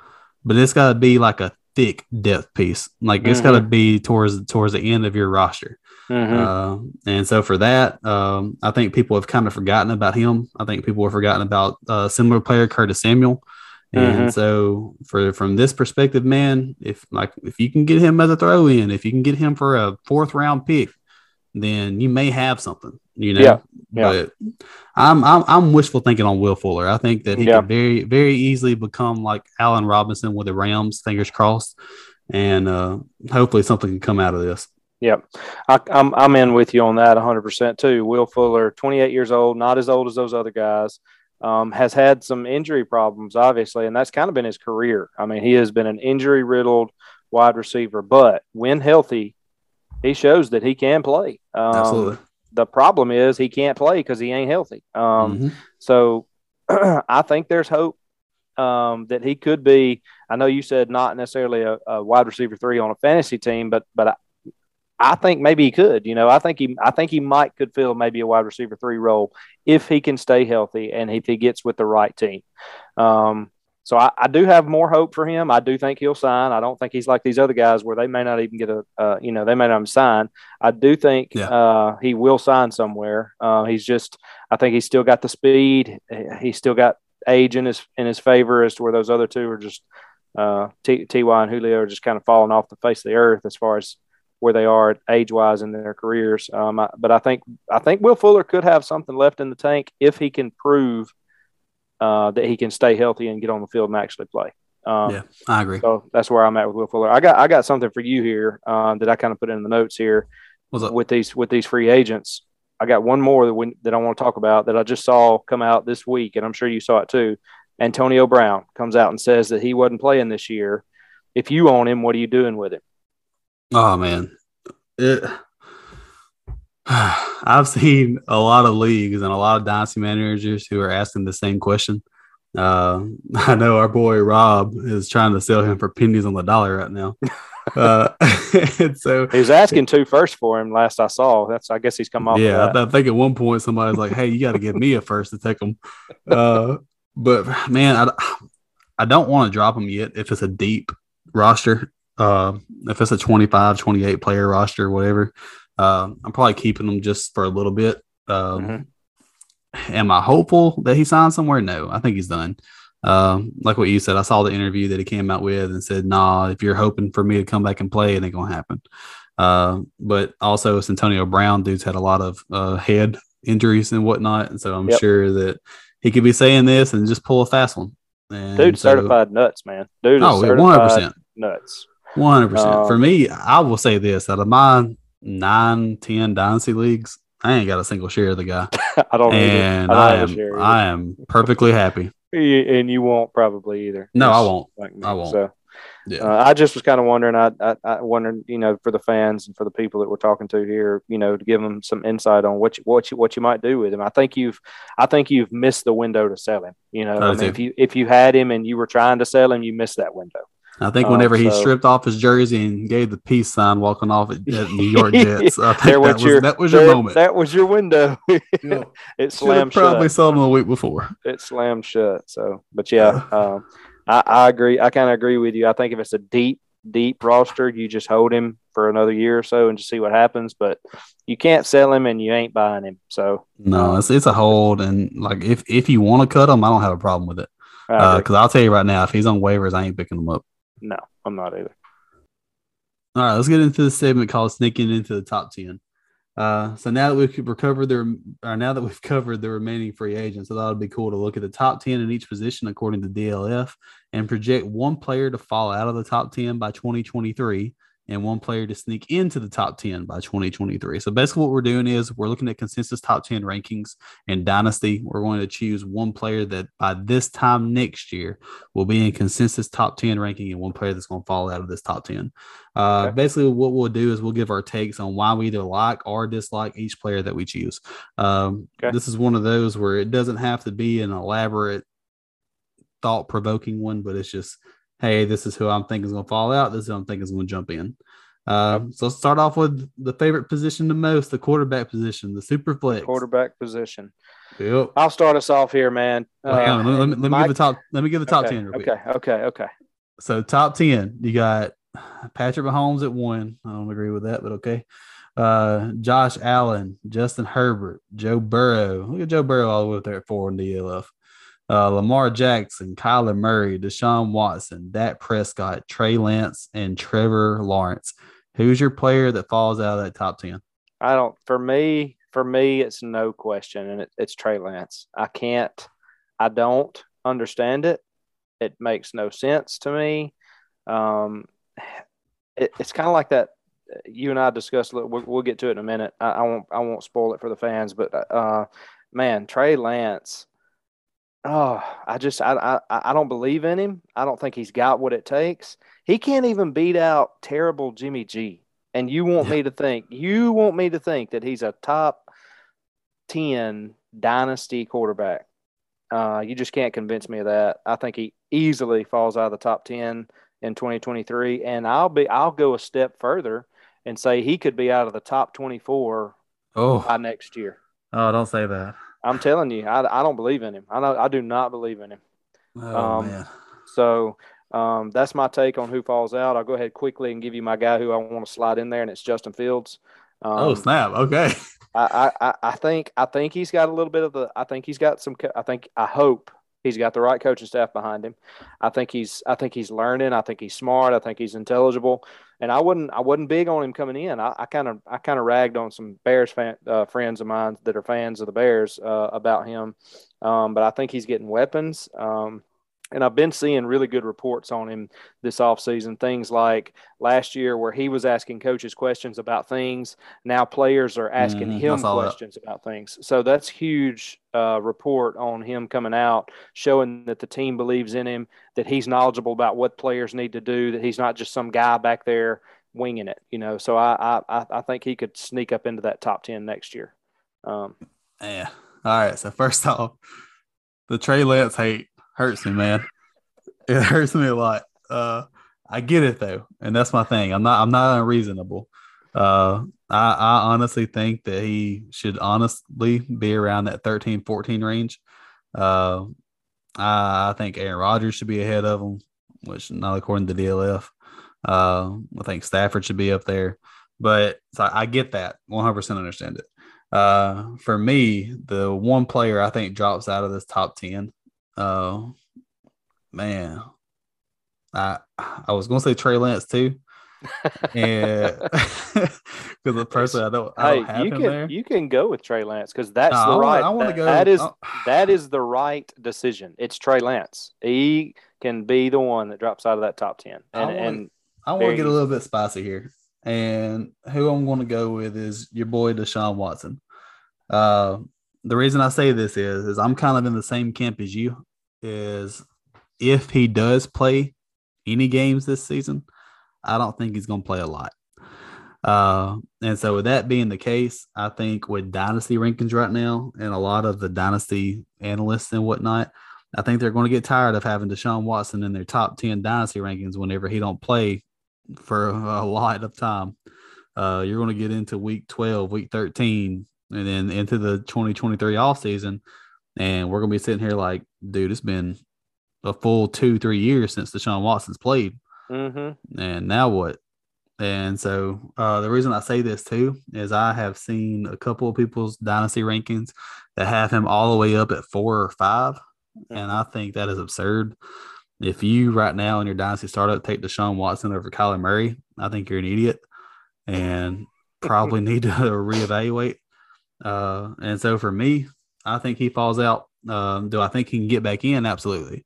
but it's got to be like a thick depth piece. Like it's got to be towards towards the end of your roster. Mhm. Uh, and so for that, um, I think people have kind of forgotten about him. I think people have forgotten about uh, similar player Curtis Samuel. And Mhm. so for from this perspective, man, if like if you can get him as a throw in, if you can get him for a fourth round pick, then you may have something, you know. Yeah, yeah. But I'm I'm I'm wishful thinking on Will Fuller. I think that he Yeah. could very very easily become like Allen Robinson with the Rams. Fingers crossed, and uh, hopefully something can come out of this. Yep. I, I'm I'm in with you on that 100% too. Will Fuller, 28 years old, not as old as those other guys, um, has had some injury problems, obviously, and that's kind of been his career. I mean, he has been an injury riddled wide receiver, but when healthy, he shows that he can play. Um, Absolutely. The problem is he can't play because he ain't healthy. Um, Mhm. So *clears throat* I think there's hope um, that he could be. I know you said not necessarily a, a wide receiver three on a fantasy team, but but I, think maybe he could. You know, I think he I think he might could fill maybe a wide receiver three role if he can stay healthy and if he gets with the right team. Um, so I, I do have more hope for him. I do think he'll sign. I don't think he's like these other guys where they may not even get a, uh, you know, they may not even sign. I do think Yeah. uh, he will sign somewhere. Uh, he's just, I think he's still got the speed. He's still got age in his in his favor as to where those other two are just uh, T, Ty and Julio are just kind of falling off the face of the earth as far as where they are age wise in their careers. Um, I, but I think I think Will Fuller could have something left in the tank if he can prove uh, that he can stay healthy and get on the field and actually play. Um, Yeah, I agree. So that's where I'm at with Will Fuller. I got I got something for you here um, that I kind of put in the notes here with these with these free agents. I got one more that we, that I want to talk about that I just saw come out this week, and I'm sure you saw it too. Antonio Brown comes out and says that he wasn't playing this year. If you own him, what are you doing with him? Oh man, it. *sighs* I've seen a lot of leagues and a lot of dynasty managers who are asking the same question. Uh, *laughs* I know our boy Rob is trying to sell him for pennies on the dollar right now. *laughs* uh, *laughs* so He was asking two first for him last I saw. That's I guess he's come off. yeah, I. I think at one point somebody's like, "Hey, you got to give me a first to take him." Uh, but man, I, I don't want to drop him yet if it's a deep roster. Uh, if it's a 25, 28 player roster, whatever, uh, I'm probably keeping them just for a little bit. Um, Mhm. Am I hopeful that he signs somewhere? No, I think he's done. Um, like what you said, I saw the interview that he came out with and said, "Nah, if you're hoping for me to come back and play, it ain't gonna happen." Uh, but also, it's Antonio Brown. Dude's had a lot of uh, head injuries and whatnot, and so I'm Yep. sure that he could be saying this and just pull a fast one. And Dude, so- certified nuts, man. Dude, is Oh, certified one hundred percent, nuts. One hundred percent. Um, For me, I will say this: out of my nine, ten dynasty leagues, I ain't got a single share of the guy, *laughs* I don't and I I, don't a am. I am perfectly happy. And you won't probably either. No, I won't. Like me. I won't. So Yeah. uh, I just was kind of wondering. I, I I wondered, you know, for the fans and for the people that we're talking to here, you know, to give them some insight on what you, what you what you might do with him. I think you've I think you've missed the window to sell him. You know, I I mean, if you if you had him and you were trying to sell him, you missed that window. I think Um, whenever he stripped off his jersey and gave the peace sign walking off at, at New York *laughs* Jets, I think There that was was, your- that was your That- moment. That was your window. *laughs* it Should have slammed probably shut. sold him a week before. It slammed shut. So, but yeah, um, I, I agree. I kind of agree with you. I think if it's a deep, deep roster, you just hold him for another year or so and just see what happens. But you can't sell him and you ain't buying him. So, No, it's it's a hold, and like if if you want to cut him, I don't have a problem with it. I agree. Because I'll tell you right now, if he's on waivers, I ain't picking him up. No, I'm not either. All right, let's get into the segment called sneaking into the top ten. Uh, so now that we've recovered the, or now that we've *laughs* covered the remaining free agents, I thought it'd be cool to look at the top 10 in each position according to DLF and project one player to fall out of the top 10 by 2023 and one player to sneak into the top 10 by 2023. So basically, what we're doing is we're looking at consensus top 10 rankings and dynasty. We're going to choose one player that by this time next year will be in consensus top 10 ranking and one player that's going to fall out of this top 10. Uh, okay. Basically, what we'll do is we'll give our takes on why we either like or dislike each player that we choose. Um, okay. This is one of those where it doesn't have to be an elaborate, thought provoking one, but it's just hey, this is who I'm thinking is going to fall out. This is who I'm thinking is going to jump in. Uh, so let's start off with the favorite position the most, the quarterback position, the super flex. Quarterback position. Yep. I'll start us off here, man. Uh, on, let, me, let, me, let me give the top. Let me give the top okay, ten. okay. Okay. Okay. So top ten, you got Patrick Mahomes at one. I don't agree with that, but okay. Uh, Josh Allen, Justin Herbert, Joe Burrow. Look at Joe Burrow all the way up there at four in the DLF uh, Lamar Jackson, Kyler Murray, Deshaun Watson, Dak Prescott, Trey Lance, and Trevor Lawrence. Who's your player that falls out of that top 10? I don't, for me, for me, it's no question, and it, it's Trey Lance. I can't, I don't understand it. It makes no sense to me. Um, it, it's kind of like that. You and I discussed. We'll, we'll get to it in a minute. I, I, won't. I won't spoil it for the fans, but uh, man, Trey Lance Oh, I just I, I I don't believe in him. I don't think he's got what it takes. He can't even beat out terrible Jimmy G. And you want me to think you want me to think that he's a top ten dynasty quarterback. Uh, you just can't convince me of that. I think he easily falls out of the top ten in 2023, and I'll be I'll go a step further and say he could be out of the top 24 oh. by next year. Oh, don't say that. I'm telling you, I, I don't believe in him. I know I do not believe in him. Oh um, man. So um, that's my take on who falls out. I'll go ahead quickly and give you my guy who I want to slide in there, and it's Justin Fields. Um, oh snap! Okay. I, I I think I think he's got a little bit of the. I think he's got some. I think I hope He's got the right coaching staff behind him. I think he's I think he's learning. I think he's smart. I think he's intelligible. And I wouldn't I wasn't big on him coming in. I kind of I kind of ragged on some Bears fan, uh, friends of mine that are fans of the Bears uh, about him. Um, but I think he's getting weapons. Um, and I've been seeing really good reports on him this offseason. Things like last year, where he was asking coaches questions about things. Now players are asking mm, him questions that. about things. So that's huge uh, report on him coming out, showing that the team believes in him, that he's knowledgeable about what players need to do, that he's not just some guy back there winging it. You know, so I I I think he could sneak up into that top ten next year. Um, yeah. All right. So first *laughs* off, the Trey Lance hate hurts me, man. *laughs* It hurts me a lot. Uh, I get it though, and that's my thing. I'm not I'm not unreasonable. Uh, I, I honestly think that he should honestly be around that 13, 14 range. Uh, I, I think Aaron Rodgers should be ahead of him, which not according to DLF. Uh, I think Stafford should be up there, but so I, get that 100% understand it. Uh, for me, the one player I think drops out of this top 10 Oh man, I I was gonna say Trey Lance too, and *laughs* *laughs* because the person I don't, I don't hey, you can there. you can go with Trey Lance because that's no, the right. I want to go. That is that is the right decision. It's Trey Lance. He can be the one that drops out of that top ten. And I wanna, and I want to get a little bit spicy here, and who I'm going to go with is your boy Deshaun Watson. Uh, the reason I say this is, is I'm kind of in the same camp as you is if he does play any games this season, I don't think he's going to play a lot. Uh, and so, with that being the case, I think with dynasty rankings right now and a lot of the dynasty analysts and whatnot, I think they're going to get tired of having Deshaun Watson in their top 10 dynasty rankings whenever he don't play for a *laughs* lot of time. Uh, you're going to get into week 12, week 13, and then into the 2023 off season and we're gonna be sitting here like, dude, it's been a full two, three years since Deshaun Watson's played. Mm-hmm. And now what? And so uh, the reason I say this too is I have seen a couple of people's dynasty rankings that have him all the way up at four or 5 mm-hmm. And I think that is absurd. If you right now in your dynasty startup take Deshaun Watson over Kyler Murray, I think you're an idiot. And probably need to *laughs* reevaluate. Uh, and so for me, I think he falls out. Um, do I think he can get back in? Absolutely.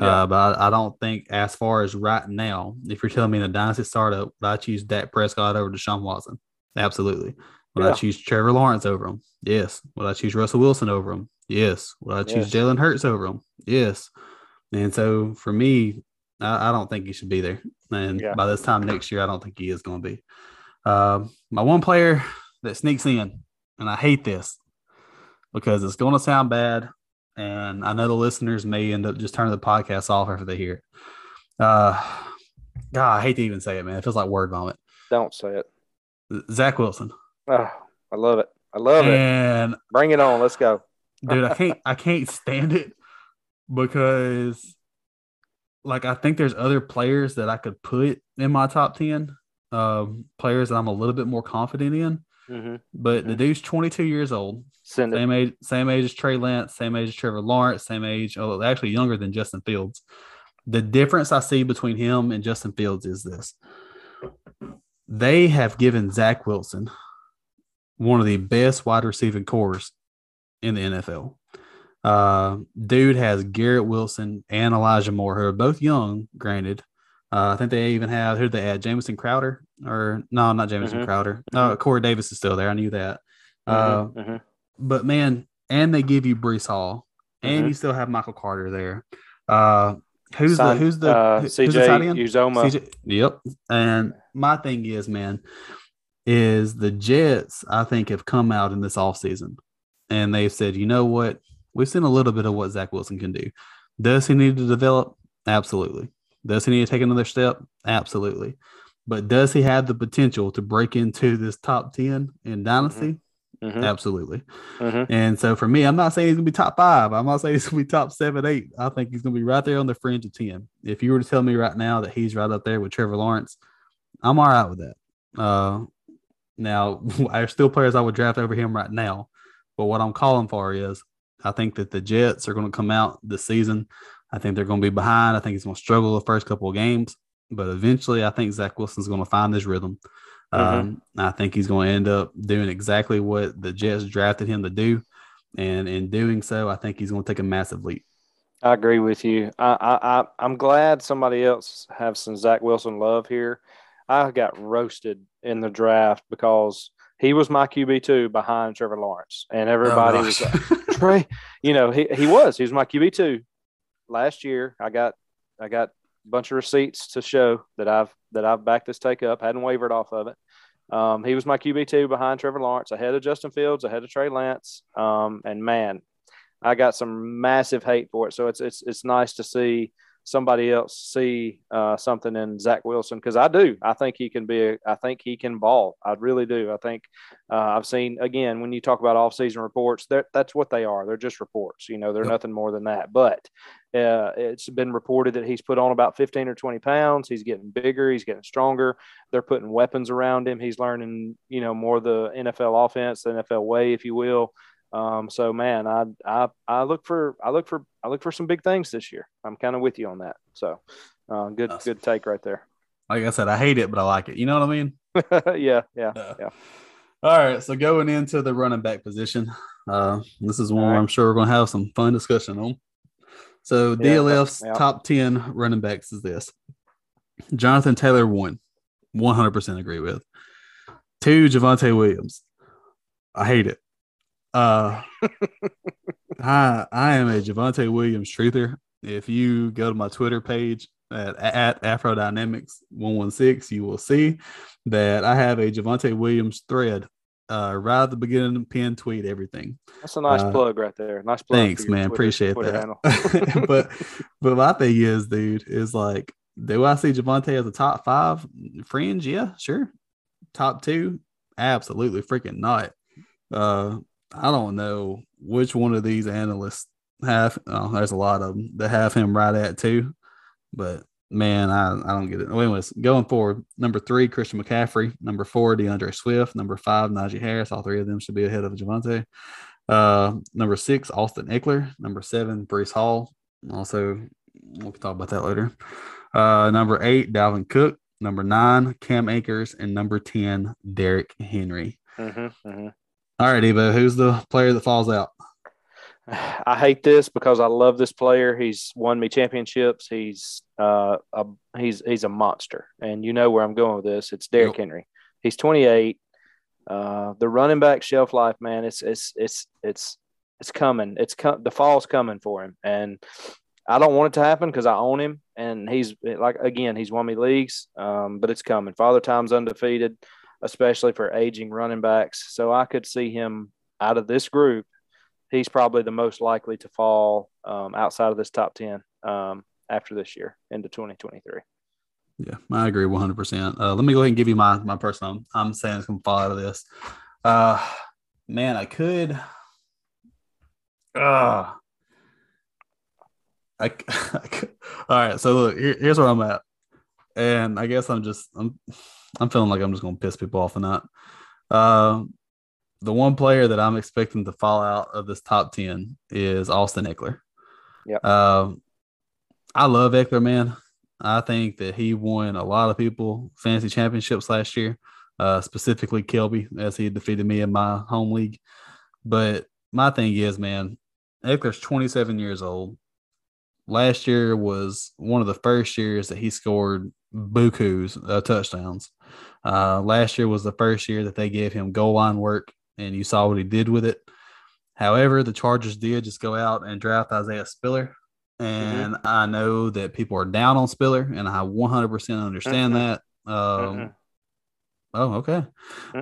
Yeah. Uh, but I, I, don't think, as far as right now, if you're telling me in a dynasty startup, would I choose Dak Prescott over Deshaun Watson? Absolutely. Would yeah. I choose Trevor Lawrence over him? Yes. Would I choose Russell Wilson over him? Yes. Would I choose yes. Jalen Hurts over him? Yes. And so for me, I, I don't think he should be there. And yeah. by this time next year, I don't think he is going to be. Uh, my one player that sneaks in, and I hate this because it's going to sound bad. And I know the listeners may end up just turning the podcast off after they hear it. Uh, God, I hate to even say it, man. It feels like word vomit. Don't say it. Zach Wilson. Oh, I love it. I love and, it. And bring it on. Let's go. dude, I *laughs* can't I can't stand it because like I think there's other players that I could put in my top 10 um, players that I'm a little bit more confident in. Mm-hmm. But mm-hmm. the dude's 22 years old. Send same it. age, same age as Trey Lance, same age as Trevor Lawrence, same age, oh, actually younger than Justin Fields. The difference I see between him and Justin Fields is this: they have given Zach Wilson one of the best wide receiving cores in the NFL. Uh, dude has Garrett Wilson and Elijah Moore, who are both young, granted. Uh, I think they even have who they add Jamison Crowder or no, not Jamison mm-hmm. Crowder. Uh, Corey Davis is still there. I knew that. Mm-hmm. Uh, mm-hmm. But man, and they give you Breece Hall, and you still have Michael Carter there. Uh, who's the who's the uh, who's CJ the Uzomah? CJ, yep. And my thing is, man, is the Jets. I think have come out in this offseason and they've said, you know what, we've seen a little bit of what Zach Wilson can do. Does he need to develop? Absolutely. Does he need to take another step? Absolutely. But does he have the potential to break into this top 10 in Dynasty? Mm-hmm. mm-hmm. Absolutely. Mm-hmm. And so for me, I'm not saying he's going to be top five. I'm not saying he's going to be top seven, eight. I think he's going to be right there on the fringe of 10. If you were to tell me right now that he's right up there with Trevor Lawrence, I'm all right with that. Uh, now, *laughs* there's still players I would draft over him right now. But what I'm calling for is I think that the Jets are going to come out this season. I think they're going to be behind. I think he's going to struggle the first couple of games, but eventually, I think Zach Wilson's going to find his rhythm. Mm-hmm. Um, I think he's going to end up doing exactly what the Jets drafted him to do, and in doing so, I think he's going to take a massive leap. I agree with you. I, I, I am glad somebody else has some Zach Wilson love here. I got roasted in the draft because he was my QB two behind Trevor Lawrence, and everybody oh, was *laughs* like, Trey. You know, he he was he was my QB two last year. I got I got a bunch of receipts to show that I've that I've backed this take up. Hadn't wavered off of it. Um, he was my QB two behind Trevor Lawrence, ahead of Justin Fields, ahead of Trey Lance. Um, and man, I got some massive hate for it. So it's it's it's nice to see somebody else see uh, something in Zach Wilson because I do. I think he can be. A, I think he can ball. I really do. I think uh, I've seen again when you talk about off-season reports, that's what they are. They're just reports. You know, they're yep. nothing more than that. But uh, it's been reported that he's put on about 15 or 20 pounds. He's getting bigger. He's getting stronger. They're putting weapons around him. He's learning, you know, more the NFL offense, the NFL way, if you will. Um, so man, I, I, I look for, I look for, I look for some big things this year. I'm kind of with you on that. So, uh, good, awesome. good take right there. Like I said, I hate it, but I like it. You know what I mean? *laughs* yeah, yeah, uh, yeah. All right. So going into the running back position, uh, this is one right. I'm sure we're going to have some fun discussion on. So DLF's yeah. top 10 running backs is this Jonathan Taylor, one, 100% agree with. Two, Javonte Williams. I hate it. Uh, I I am a Javonte Williams truther. If you go to my Twitter page at, at Afro Dynamics 116, you will see that I have a Javonte Williams thread uh, right at the beginning of pin tweet everything. That's a nice uh, plug right there. Nice plug. Thanks, man. Twitter, Appreciate Twitter that. *laughs* *laughs* but but my thing is, dude, is like, do I see Javonte as a top five fringe? Yeah, sure. Top two? Absolutely freaking not. Uh, I don't know which one of these analysts have. Oh, there's a lot of them that have him right at two, but man, I, I don't get it. Anyways, going forward, number three, Christian McCaffrey. Number four, D'Andre Swift. Number five, Najee Harris. All three of them should be ahead of Javonte. Uh, number six, Austin Ekeler. Number seven, Breece Hall. Also, we'll talk about that later. Uh, number eight, Dalvin Cook. number nine, Cam Akers, and number 10, Derrick Henry. Mm-hmm, mm-hmm. All right, Debo, who's the player that falls out? I hate this because I love this player. He's won me championships. He's uh, a, he's he's a monster, and you know where I'm going with this. It's Derrick yep. Henry. He's 28. Uh, the running back shelf life, man, it's it's it's it's it's coming. It's com- the fall's coming for him, and I don't want it to happen because I own him, and he's like again, he's won me leagues, um, but it's coming. Father Time's undefeated, especially for aging running backs. So I could see him out of this group he's probably the most likely to fall um, outside of this top 10 um, after this year into 2023. Yeah, I agree 100%. Uh, let me go ahead and give you my, my personal. I'm saying it's going to fall out of this. Uh, man, I could. Uh, I, *laughs* I could, all right. So look, here, here's where I'm at. And I guess I'm just, I'm, I'm feeling like I'm just going to piss people off not. Uh, the one player that I'm expecting to fall out of this top 10 is Austin Ekeler. Yeah. Um, I love Ekeler, man. I think that he won a lot of people fantasy championships last year, uh, specifically Kelby, as he defeated me in my home league. But my thing is, man, Ekeler's 27 years old. Last year was one of the first years that he scored buku's uh, touchdowns. Uh, last year was the first year that they gave him goal line work and you saw what he did with it. However, the Chargers did just go out and draft Isaiah Spiller. And mm-hmm. I know that people are down on Spiller, and I 100% understand mm-hmm. that. Um, mm-hmm. Oh, okay.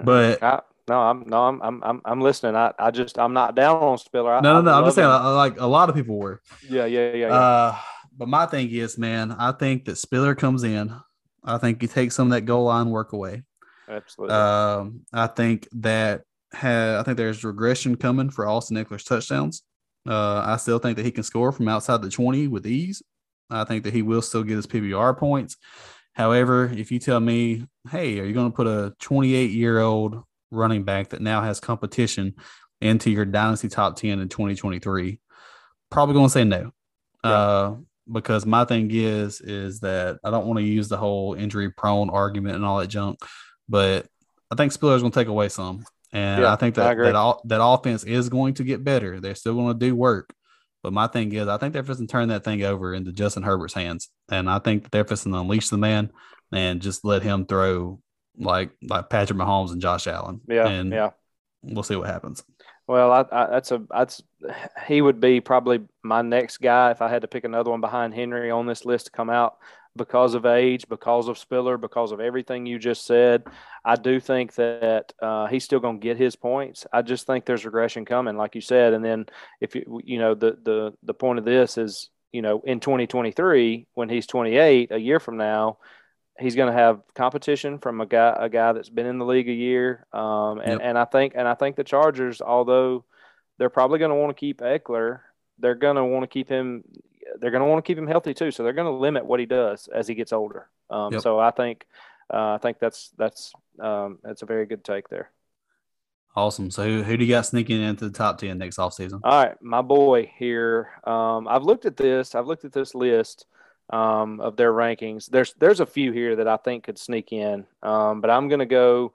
But I, no, I'm no, I'm I'm I'm listening. I, I just I'm not down on Spiller. I, no, no, no. I'm just saying, like a lot of people were. Yeah, yeah, yeah. yeah. Uh, but my thing is, man, I think that Spiller comes in. I think he takes some of that goal line work away. Absolutely. Um, I think that have, I think there's regression coming for Austin Ekeler's touchdowns. Uh, I still think that he can score from outside the 20 with ease. I think that he will still get his PPR points. However, if you tell me, hey, are you going to put a 28 year old running back that now has competition into your dynasty top 10 in 2023? Probably going to say no. Yeah. Uh, because my thing is, is that I don't want to use the whole injury prone argument and all that junk, but I think Spiller's going to take away some. And yeah, I think that I that, all, that offense is going to get better. They're still going to do work. But my thing is, I think they're just going to turn that thing over into Justin Herbert's hands. And I think that they're just going to unleash the man and just let him throw like like Patrick Mahomes and Josh Allen. Yeah. And yeah. We'll see what happens. Well, I, I, that's a that's *sighs* he would be probably my next guy if I had to pick another one behind Henry on this list to come out because of age, because of Spiller, because of everything you just said. I do think that uh, he's still going to get his points. I just think there's regression coming, like you said. And then if you you know the the the point of this is you know in 2023 when he's 28, a year from now, he's going to have competition from a guy a guy that's been in the league a year. Um, and yep. and I think and I think the Chargers, although they're probably going to want to keep Ekeler, they're going to want to keep him they're going to want to keep him healthy too. So they're going to limit what he does as he gets older. Um, yep. So I think uh, I think that's that's um, that's a very good take there. Awesome. So who, who do you got sneaking into the top ten next offseason? All right, my boy here. Um, I've looked at this. I've looked at this list um, of their rankings. There's there's a few here that I think could sneak in, um, but I'm going to go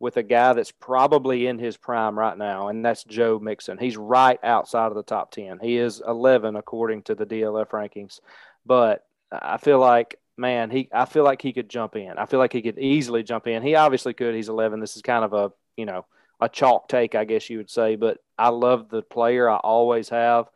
with a guy that's probably in his prime right now, and that's Joe Mixon. He's right outside of the top 10. He is 11 according to the DLF rankings. But I feel like, man, he I feel like he could jump in. I feel like he could easily jump in. He obviously could. He's 11. This is kind of a, you know, a chalk take, I guess you would say, but I love the player. I always have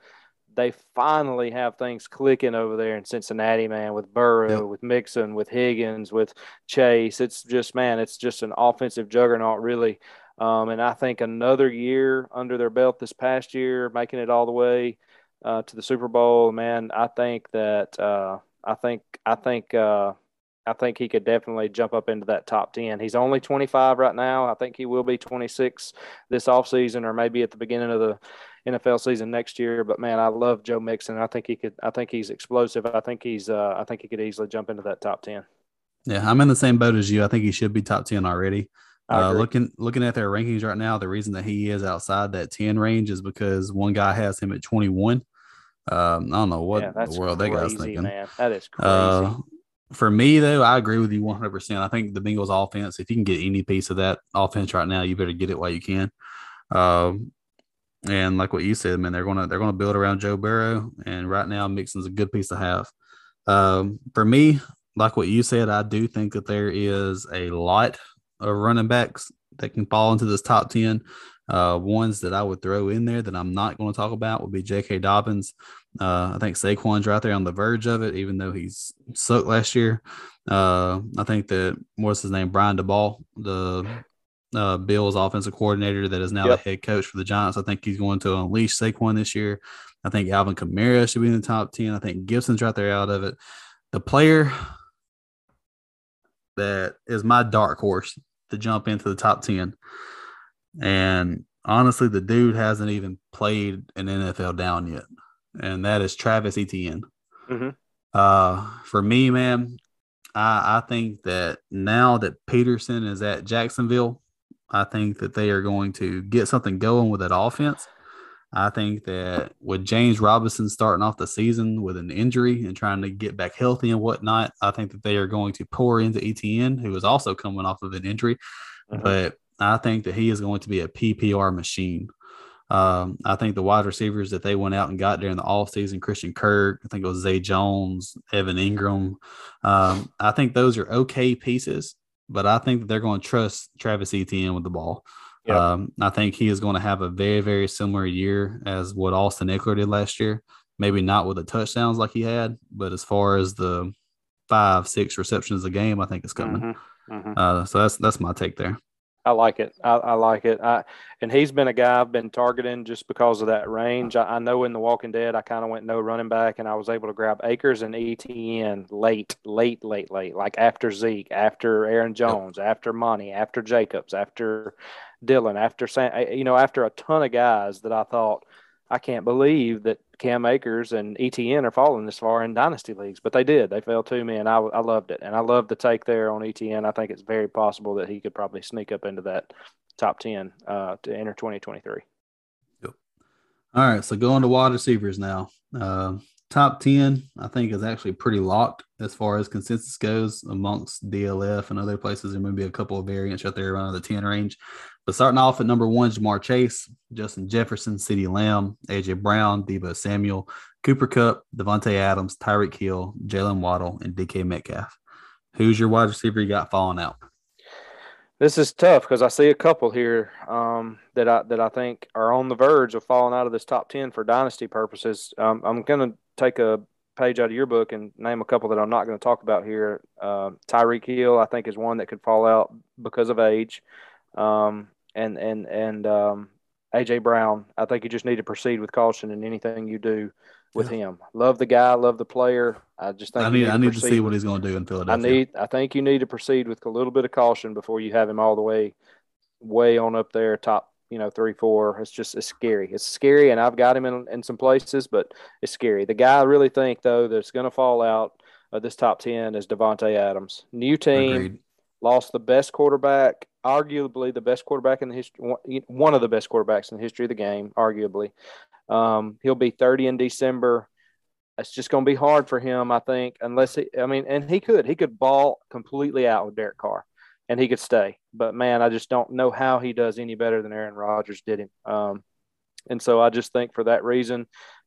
they finally have things clicking over there in Cincinnati, man, with Burrow, yep. with Mixon, with Higgins, with Chase. It's just, man, it's just an offensive juggernaut, really. Um, and I think another year under their belt this past year, making it all the way uh, to the Super Bowl, man, I think that uh, I think I think uh, I think he could definitely jump up into that top 10. He's only 25 right now. I think he will be 26 this offseason or maybe at the beginning of the NFL season next year. But man, I love Joe Mixon. I think he could. I think he's explosive. I think he's. Uh, I think he could easily jump into that top ten. Yeah, I'm in the same boat as you. I think he should be top ten already. Uh, looking looking at their rankings right now, the reason that he is outside that ten range is because one guy has him at 21. Um, I don't know what yeah, the world crazy, that guy's thinking. Man. That is uh, crazy. Uh, for me, though, I agree with you 100%. I think the Bengals offense, if you can get any piece of that offense right now, you better get it while you can. Um, and like what you said, man, they're gonna they're gonna build around Joe Burrow, and right now Mixon's a good piece to have. Um, for me, like what you said, I do think that there is a lot of running backs that can fall into this top ten. Uh, ones that I would throw in there that I'm not going to talk about would be J.K. Dobbins. Uh, I think Saquon's right there on the verge of it, even though he's sucked last year. Uh, I think that what's his name, Brian Daboll, the uh, Bills offensive coordinator that is now yep. the head coach for the Giants. I think he's going to unleash Saquon this year. I think Alvin Kamara should be in the top 10. I think Gibson's right there out of it. The player that is my dark horse to jump into the top 10 and honestly, the dude hasn't even played an NFL down yet, and that is Travis Etienne. Mm-hmm. Uh, for me, man, I, I think that now that Pederson is at Jacksonville, I think that they are going to get something going with that offense. I think that with James Robinson starting off the season with an injury and trying to get back healthy and whatnot, I think that they are going to pour into Etienne, who is also coming off of an injury. Mm-hmm. But I think that he is going to be a PPR machine. Um, I think the wide receivers that they went out and got during the offseason, Christian Kirk, I think it was Zay Jones, Evan Engram. Um, I think those are okay pieces, but I think that they're going to trust Travis Etienne with the ball. Yep. Um, I think he is going to have a very, very similar year as what Austin Ekeler did last year. Maybe not with the touchdowns like he had, but as far as the five, six receptions a game, I think it's coming. Mm-hmm. Mm-hmm. Uh, so that's that's my take there. I like it. I, I, like it. I, and he's been a guy I've been targeting just because of that range. I, I know in The Walking Dead, I kind of went no running back, and I was able to grab Akers and Etienne late, late, late, late, like after Zeke, after Aaron Jones, after Monty, after Jacobs, after Dillon, after Sam, eh, you know, after a ton of guys that I thought I can't believe that Cam Akers and Etienne are falling this far in dynasty leagues, but they did. They fell to me, and I, I loved it. And I love the take there on Etienne. I think it's very possible that he could probably sneak up into that top 10 uh, to enter 2023. Yep. All right. So going to wide receivers now. Uh, top 10, I think, is actually pretty locked as far as consensus goes amongst DLF and other places. There may be a couple of variants out there around the 10 range. But starting off at number one, Ja'Marr Chase, Justin Jefferson, CeeDee Lamb, AJ Brown, Deebo Samuel, Cooper Kupp, Davante Adams, Tyreek Hill, Jaylen Waddle, and DK Metcalf. Who's your wide receiver you got falling out? This is tough because I see a couple here um, that I that I think are on the verge of falling out of this top ten for dynasty purposes. Um, I'm going to take a page out of your book and name a couple that I'm not going to talk about here. Uh, Tyreek Hill, I think, is one that could fall out because of age, um, and and and um, AJ Brown. I think you just need to proceed with caution in anything you do with yeah. him. Love the guy, love the player. I just think I need, need I need to, to see what he's going to do in Philadelphia. I need I think you need to proceed with a little bit of caution before you have him all the way way on up there top, you know, three, four. It's just it's scary. It's scary and I've got him in, in some places, but it's scary. The guy I really think though that's gonna fall out of this top ten is Davante Adams. New team, Agreed. lost the best quarterback, arguably the best quarterback in the history one of the best quarterbacks in the history of the game, arguably. Um, he'll be 30 in December. It's just going to be hard for him, I think, unless he, I mean, and he could, he could ball completely out with Derek Carr and he could stay. But man, I just don't know how he does any better than Aaron Rodgers did him. Um, and so I just think for that reason,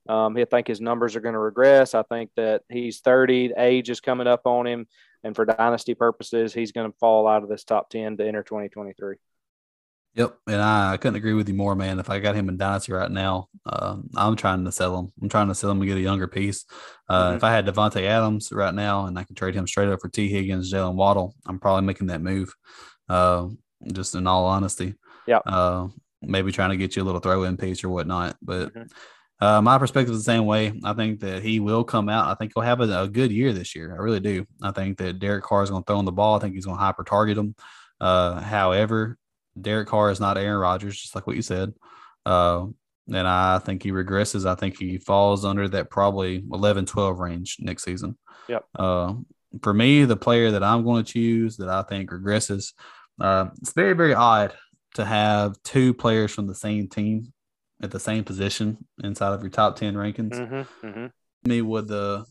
um, I think his numbers are going to regress. I think that he's 30, age is coming up on him. And for dynasty purposes, he's going to fall out of this top 10 to enter 2023. Yep, and I, I, couldn't agree with you more, man. If I got him in Dynasty right now, uh, I'm trying to sell him. I'm trying to sell him and get a younger piece. Uh, mm-hmm. If I had Davante Adams right now and I could trade him straight up for Tee Higgins, Jaylen Waddle, I'm probably making that move. Uh, just in all honesty, yeah. Uh, maybe trying to get you a little throw-in piece or whatnot, but. Mm-hmm. Uh, my perspective is the same way. I think that he will come out. I think he'll have a, a good year this year. I really do. I think that Derek Carr is going to throw in the ball. I think he's going to hyper target him. Uh, however, Derek Carr is not Aaron Rodgers, just like what you said. Uh, and I think he regresses. I think he falls under that probably 11, 12 range next season. Yep. Uh, for me, the player that I'm going to choose that I think regresses, uh, it's very, very odd to have two players from the same team at the same position inside of your top 10 rankings. Mm-hmm, mm-hmm. Me with the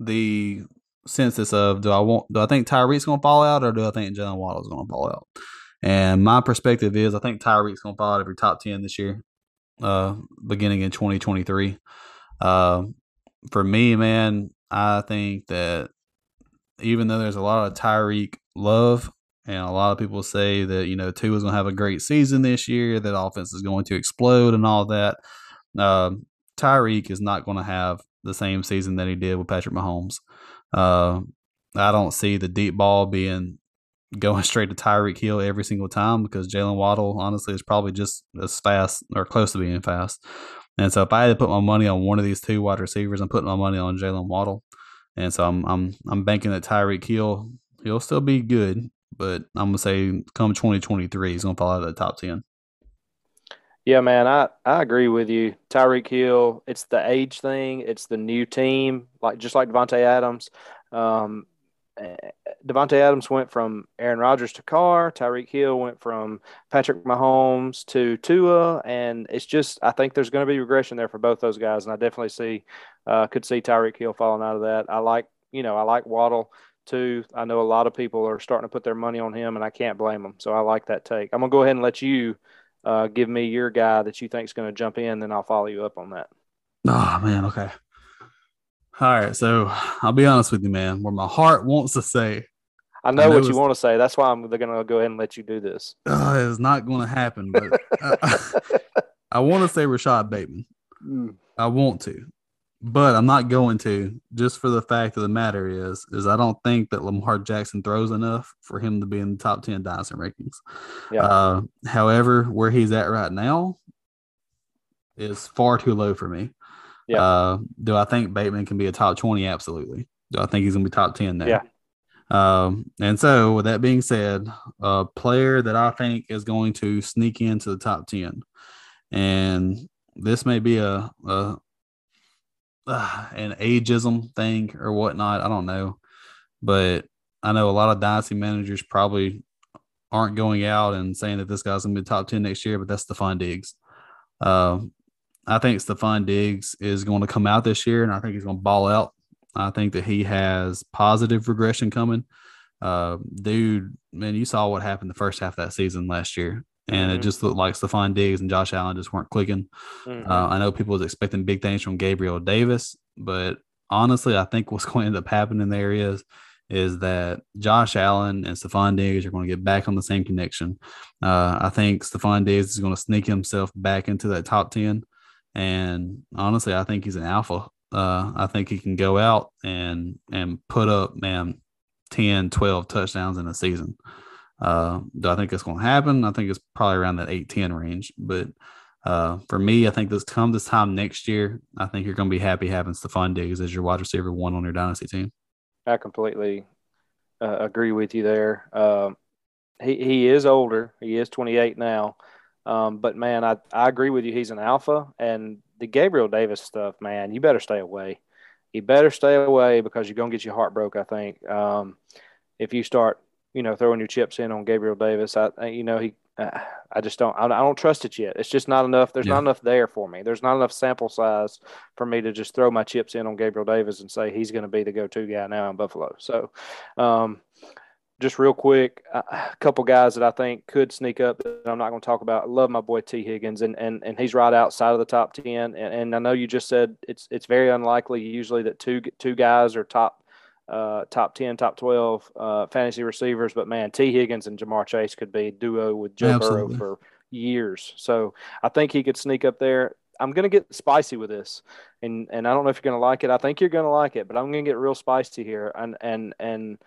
the census of do I want do I think Tyreek's going to fall out or do I think Jaylen Waddle's going to fall out? And my perspective is I think Tyreek's going to fall out of your top ten this year, uh, beginning in 2023. Uh, for me, man, I think that even though there's a lot of Tyreek love, and a lot of people say that you know Tua is going to have a great season this year, that offense is going to explode and all that. Uh, Tyreek is not going to have the same season that he did with Patrick Mahomes. Uh, I don't see the deep ball being going *laughs* straight to Tyreek Hill every single time because Jaylen Waddle, honestly, is probably just as fast or close to being fast. And so if I had to put my money on one of these two wide receivers, I'm putting my money on Jaylen Waddle. And so I'm I'm I'm banking that Tyreek Hill he'll still be good, but I'm gonna say come 2023 he's gonna fall out of the top ten. Yeah, man, I, I agree with you. Tyreek Hill, it's the age thing, it's the new team, like just like Davante Adams. Um, eh, Davante Adams went from Aaron Rodgers to Carr. Tyreek Hill went from Patrick Mahomes to Tua, and it's just I think there's going to be regression there for both those guys, and I definitely see uh, could see Tyreek Hill falling out of that. I like you know I like Waddle too. I know a lot of people are starting to put their money on him, and I can't blame them. So I like that take. I'm gonna go ahead and let you uh, give me your guy that you think is going to jump in, then I'll follow you up on that. Oh man, okay. All right, so I'll be honest with you, man. Where my heart wants to say, I know, I know what you want to say. That's why I'm going to go ahead and let you do this. Uh, it's not going to happen, but *laughs* I, I, want to say Rashod Bateman. Mm. I want to, but I'm not going to just for the fact of the matter is is I don't think that Lamar Jackson throws enough for him to be in the top 10 dynasty rankings. Yeah. Uh, however, where he's at right now is far too low for me. Yeah. Uh, do I think Bateman can be a top 20? Absolutely. Do I think he's going to be top 10 there? Yeah. Um, and so, with that being said, a player that I think is going to sneak into the top 10, and this may be a, a uh, *sighs* an ageism thing or whatnot. I don't know, but I know a lot of dynasty managers probably aren't going out and saying that this guy's gonna be top ten next year. But that's Stefon Diggs. Uh, I think Stefon Diggs is going to come out this year, and I think he's going to ball out. I think that he has positive regression coming. Uh, dude, man, you saw what happened the first half of that season last year and mm-hmm. it just looked like Stefon Diggs and Josh Allen just weren't clicking. Mm-hmm. Uh, I know people was expecting big things from Gabriel Davis, but honestly, I think what's *laughs* going to end up happening there is is that Josh Allen and Stefon Diggs are going to get back on the same connection. Uh, I think Stefon Diggs is going to sneak himself back into that top 10. And honestly, I think he's an alpha. Uh, I think he can go out and and put up, man, 10, 12 touchdowns in a season. Uh, do I think it's going to happen? I think it's probably around that 8 10 range. But uh, for me, I think this come this time next year, I think you're going to be happy having Stefon Diggs as your wide receiver one on your dynasty team. I completely uh, agree with you there. Um, he, he is older. He is 28 now. Um, but man, I, I agree with you. He's an alpha. And the Gabriel Davis stuff, man, you better stay away. You better stay away because you're going to get your heart broke, I think. Um, if you start you know, throwing your chips in on Gabriel Davis. I, you know, he, uh, I just don't, I, I, don't trust it yet. It's just not enough. There's yeah. not enough there for me. There's not enough sample size for me to just throw my chips in on Gabriel Davis and say he's going to be the go-to guy now in Buffalo. So, um, just real quick, a couple guys that I think could sneak up that I'm not going to talk about. I love my boy Tee Higgins, and and and he's right outside of the top ten. And, and I know you just said it's it's very unlikely usually that two two guys are top uh, top 10, top 12 uh, fantasy receivers. But man, Tee Higgins and Ja'Marr Chase could be a duo with Joe Absolutely. Burrow for years. So I think he could sneak up there. I'm going to get spicy with this, and and I don't know if you're going to like it. I think you're going to like it, but I'm going to get real spicy here. And and and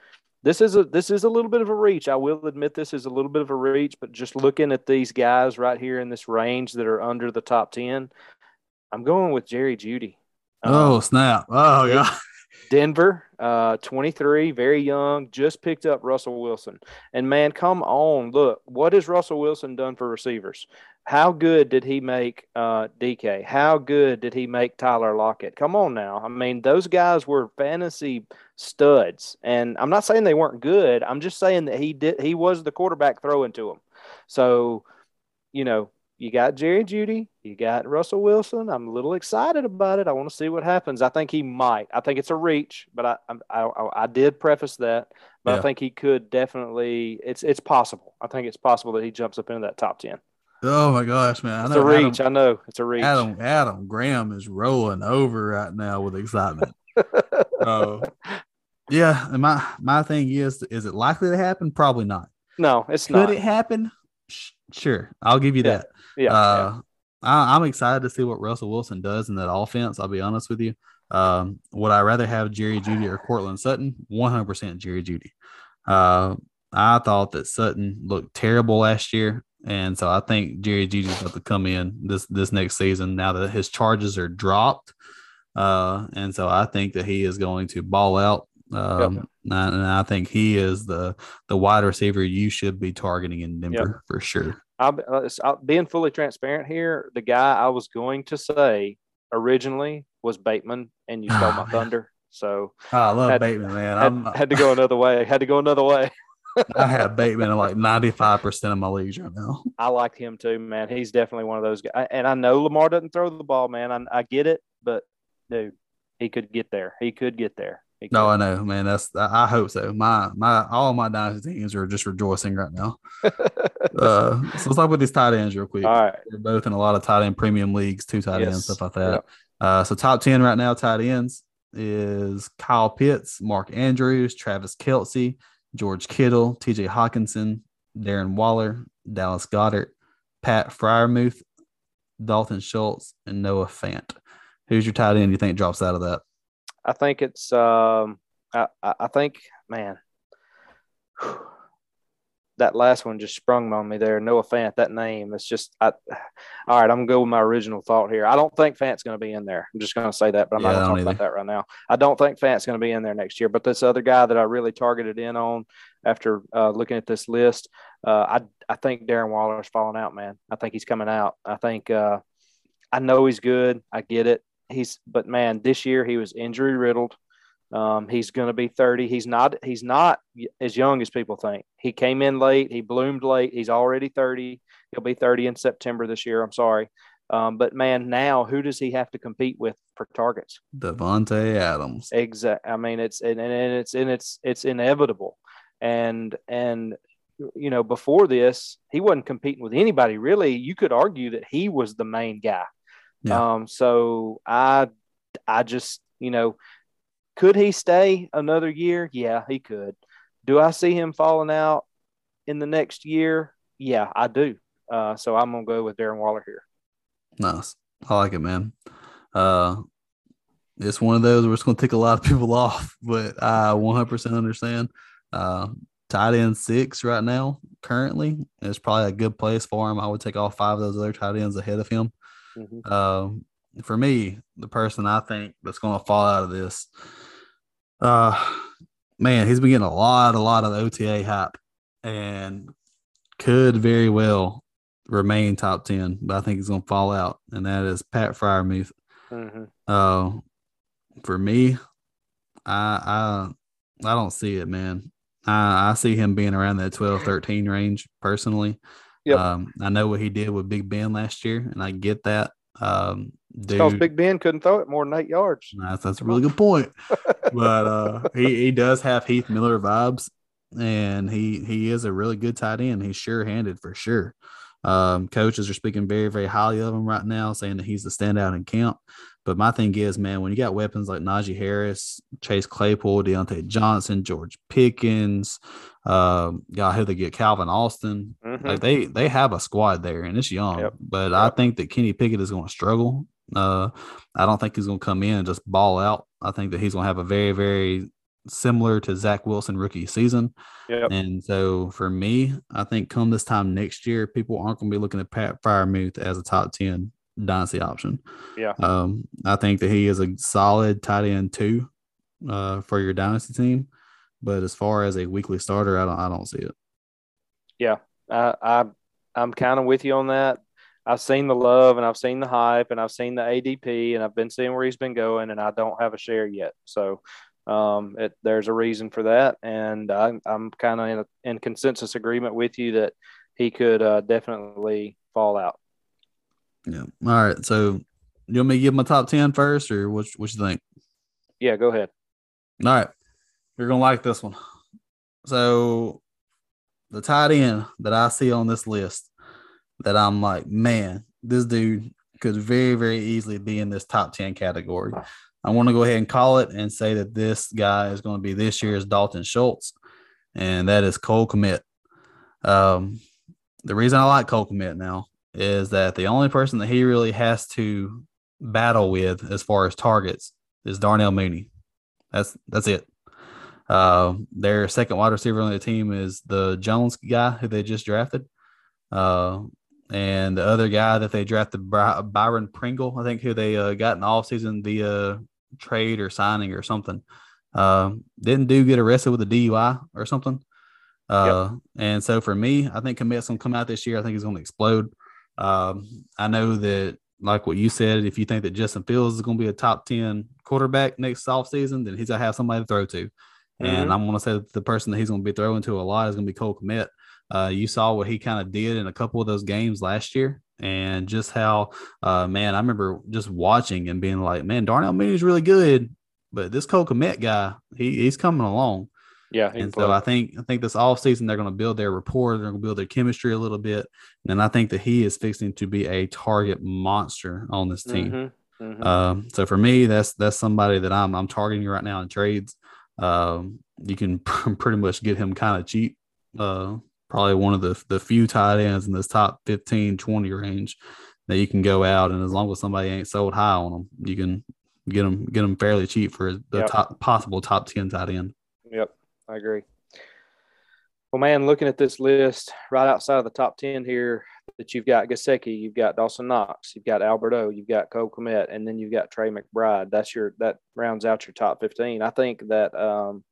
this is a this is a little bit of a reach. I will admit this is a little bit of a reach, but just looking at these guys right here in this range that are under the top ten, I'm going with Jerry Jeudy. Oh um, snap! Oh yeah. Denver, uh, 23, very young, just picked up Russell Wilson. And man, come on, look, what has Russell Wilson done for receivers? How good did he make uh, DK? How good did he make Tyler Lockett? Come on now. I mean, those guys were fantasy studs. And I'm not saying they weren't good. I'm just saying that he did he was the quarterback throwing to them. So, you know, you got Jerry Jeudy, you got Russell Wilson. I'm a little excited about it. I want to see what happens. I think he might. I think it's a reach, but I I, I, I did preface that. But yeah. I think he could definitely. It's it's possible. I think it's possible that he jumps up into that top ten. Oh my gosh, man! It's a reach. Adam, I know it's a reach. Adam Adam Graham is rolling over right now with excitement. *laughs* Oh, yeah. And my my thing is, is it likely to happen? Probably not. No, it's Could not. Could it happen? Sure, I'll give you yeah. that. Yeah, uh, yeah. I, am excited to see what Russell Wilson does in that offense. I'll be honest with you. Um, would I rather have Jerry Jeudy or Courtland Sutton? 100% Jerry Jeudy. Uh, I thought that Sutton looked terrible last year, and so I think Jerry Jeudy's about to come in this this next season now that his charges are dropped. Uh, and so I think that he is going to ball out. Um, yep. and I think he is the the wide receiver you should be targeting in Denver yep. for sure. I'll, uh, I'll, being fully transparent here, the guy I was going to say originally was Bateman, and you stole oh, my man. thunder. So oh, I love had, Bateman, man. Had, had, to go another way. Had to go another way. *laughs* *laughs* I have Bateman in like 95% of my leagues right now. *laughs* I like him too, man. He's definitely one of those guys. And I know Lamar doesn't throw the ball, man. I, I get it, but dude, he could get there. He could get there. No, I know, man. That's I hope so. My my all my dynasty teams are just rejoicing right now. *laughs* uh, so let's talk about these tight ends real quick. All right, we're both in a lot of tight end premium leagues, two tight yes. ends, stuff like that. Yep. Uh, so top ten right now, tight ends is Kyle Pitts, Mark Andrews, Travis Kelce, George Kittle, T.J. Hockenson, Darren Waller, Dallas Goedert, Pat Freiermuth, Dalton Schultz, and Noah Fant. Who's your tight end you think drops out of that? I think it's um, I, I think man, *sighs* that last one just sprung on me there. Noah Fant, that name. It's just I, *sighs* all right. I'm gonna go with my original thought here. I don't think Fant's gonna be in there. I'm just gonna say that, but I'm yeah, not gonna talk either. about that right now. I don't think Fant's gonna be in there next year. But this other guy that I really targeted in on after uh, looking at this list, uh, I I think Darren Waller's falling out, man. I think he's coming out. I think uh, I know he's good. I get it he's but man, this year he was injury riddled. Um, he's going to be 30. He's not he's not as young as people think. He came in late. He bloomed late. He's already 30. He'll be 30 in September this year. I'm sorry. Um, but man, now who does he have to compete with for targets? Davante Adams. Exactly. I mean, it's and, and it's and it's it's inevitable. And and you know, before this, he wasn't competing with anybody really. You could argue that he was the main guy. Yeah. Um, so I, I just, you know, could he stay another year? Yeah, he could. Do I see him falling out in the next year? Yeah, I do. Uh, so I'm gonna go with Darren Waller here. Nice. I like it, man. Uh, it's one of those where it's going to take a lot of people *laughs* off, but I 100% understand. Uh, tight end six right now, currently, is probably a good place for him. I would take all five of those other tight ends ahead of him. Mm-hmm. Um, for me, the person I think that's going to fall out of this, uh, man, he's been getting a lot, a lot of OTA hype, and could very well remain top ten, but I think he's going to fall out, and that is Pat Freiermuth. Mm-hmm. Uh, for me, I I I don't see it, man. I, I see him being around that 12, 13 range personally. Yep. Um, I know what he did with Big Ben last year, and I get that. Um, because Big Ben couldn't throw it more than eight yards. That's, that's a really good point. but uh, he, he does have Heath Miller vibes, and he he is a really good tight end. He's sure handed for sure. Um, coaches are speaking very, very highly of him right now, saying that he's the standout in camp. But my thing is, man, when you got weapons like Najee Harris, Chase Claypool, Diontae Johnson, George Pickens, uh, y'all who they get Calvin Austin, mm-hmm. like they they have a squad there, and it's young. Yep. But yep. I think that Kenny Pickett is going to struggle. Uh, I don't think he's going to come in and just ball out. I think that he's going to have a very, very similar to Zach Wilson rookie season. Yep. And so for me, I think come this time next year, people aren't going to be looking at Pat Freiermuth as a top 10 dynasty option. Yeah. Um, I think that he is a solid tight end too, uh, for your dynasty team. But as far as a weekly starter, I don't, I don't see it. Yeah, I, I I'm kind of with you on that. I've seen the love and I've seen the hype and I've seen the ADP and I've been seeing where he's been going and I don't have a share yet. So um, it, there's a reason for that. And I, am kind of in, in, consensus agreement with you that he could uh, definitely fall out. Yeah. All right. So you want me to give my top 10 first or what, what you think? Yeah, go ahead. All right. You're going to like this one. So the tight end that I see on this list that I'm like, man, this dude could very, very easily be in this top 10 category. I want to go ahead and call it and say that this guy is going to be this year's Dalton Schultz, and that is Cole Kmet. Um, the reason I like Cole Kmet now is that the only person that he really has to battle with as far as targets is Darnell Mooney. That's that's it. Uh, their second wide receiver on the team is the Jones guy who they just drafted. Uh, and the other guy that they drafted, Byron Pringle, I think, who they uh, got in the offseason via trade or signing or something. Uh, didn't do get arrested with a DUI or something. Uh, yep. And so for me, I think Kmet's going to come out this year. I think he's going to explode. Um, I know that, like what you said, if you think that Justin Fields is going to be a top 10 quarterback next offseason, then he's going to have somebody to throw to. Mm-hmm. And I'm going to say that the person that he's going to be throwing to a lot is going to be Cole Kmet. Uh, you saw what he kind of did in a couple of those games last year, and just how, uh, man, I remember just watching and being like, man, Darnell Mooney is really good, but this Cole Kmet guy, he, he's coming along. Yeah, and so I think I think this off season they're going to build their rapport, they're going to build their chemistry a little bit, and I think that he is fixing to be a target monster on this team. Mm-hmm, mm-hmm. Um, so for me, that's that's somebody that I'm I'm targeting right now in trades. Um, you can *laughs* pretty much get him kind of cheap. Uh, probably one of the the few tight ends in this top 15, 20 range that you can go out and as long as somebody ain't sold high on them, you can get them get them fairly cheap for the yep. top possible top 10 tight end. Yep, I agree. Well, man, looking at this list right outside of the top 10 here, that you've got Gesicki, you've got Dawson Knox, you've got Albert O, you've got Cole Kmet, and then you've got Trey McBride. That's your that rounds out your top 15. I think that um,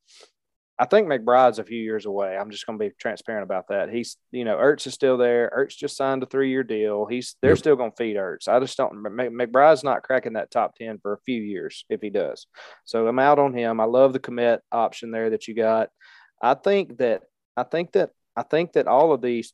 I think McBride's a few years away. I'm just going to be transparent about that. He's, you know, Ertz is still there. Ertz just signed a three year deal. He's, they're yep. still going to feed Ertz. I just don't, McBride's not cracking that top 10 for a few years if he does. So I'm out on him. I love the Kmet option there that you got. I think that, I think that, I think that all of these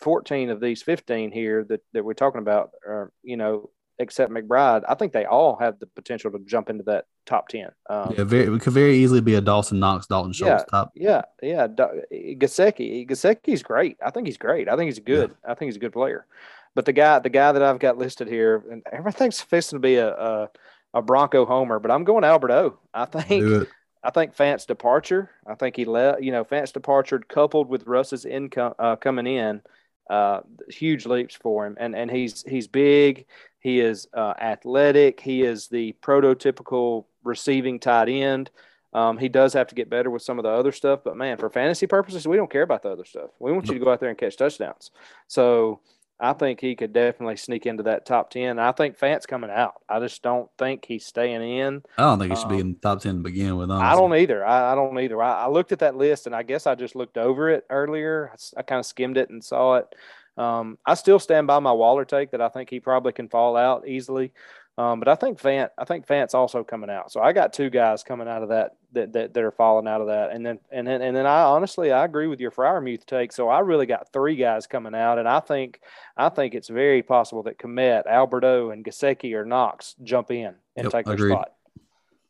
14 of these 15 here that, that we're talking about are, you know, except McBride, I think they all have the potential to jump into that top 10. Um, yeah, very, it could very easily be a Dawson Knox, Dalton Schultz yeah, top. Yeah, yeah. Gasecki, Gesicki's great. I think he's great. I think he's good. Yeah. I think he's a good player. But the guy, the guy that I've got listed here, and everything's fixing to be a, a, a Bronco homer, but I'm going Albert O. I think. I think Fant's departure. I think he left. you know Fant's departure coupled with Russ's income uh, coming in, uh, huge leaps for him. And and he's he's big. He is uh, athletic. He is the prototypical receiving tight end. Um, he does have to get better with some of the other stuff, but man, for fantasy purposes, we don't care about the other stuff. We want you to go out there and catch touchdowns. So I think he could definitely sneak into that top 10. I think Fant's coming out. I just don't think he's staying in. I don't think he should um, be in the top 10 to begin with. Honestly. I don't either. I, I don't either. I, I, looked at that list and I guess I just looked over it earlier. I, I kind of skimmed it and saw it. Um, I still stand by my Waller take that I think he probably can fall out easily. Um, but I think Fant, I think Fant's also coming out. So I got two guys coming out of that that that, that are falling out of that. And then and then and then I honestly I agree with your Freiermuth take. So I really got three guys coming out, and I think I think it's very possible that Kmet, Albert O, and Gesicki or Knox jump in and yep, take their agreed. spot.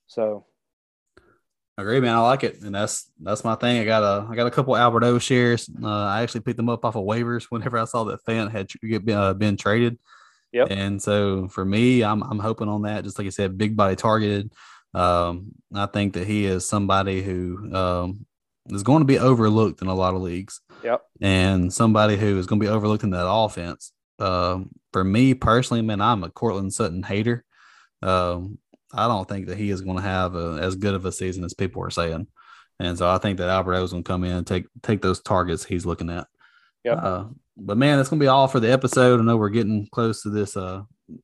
So agree, man. I like it, and that's that's my thing. I got a I got a couple Albert O shares. Uh, I actually picked them up off of waivers whenever I saw that Fant had been, uh, been traded. Yep. And so for me, I'm I'm hoping on that. Just like I said, big body targeted. Um, I think that he is somebody who um, is going to be overlooked in a lot of leagues. Yep. And somebody who is going to be overlooked in that offense. Um, for me personally, man, I'm a Courtland Sutton hater. Um, I don't think that he is going to have a, as good of a season as people are saying. And so I think that Albert O is going to come in and take take those targets he's looking at. Yeah. Uh, but man, that's going to be all for the episode. I know we're getting close to this uh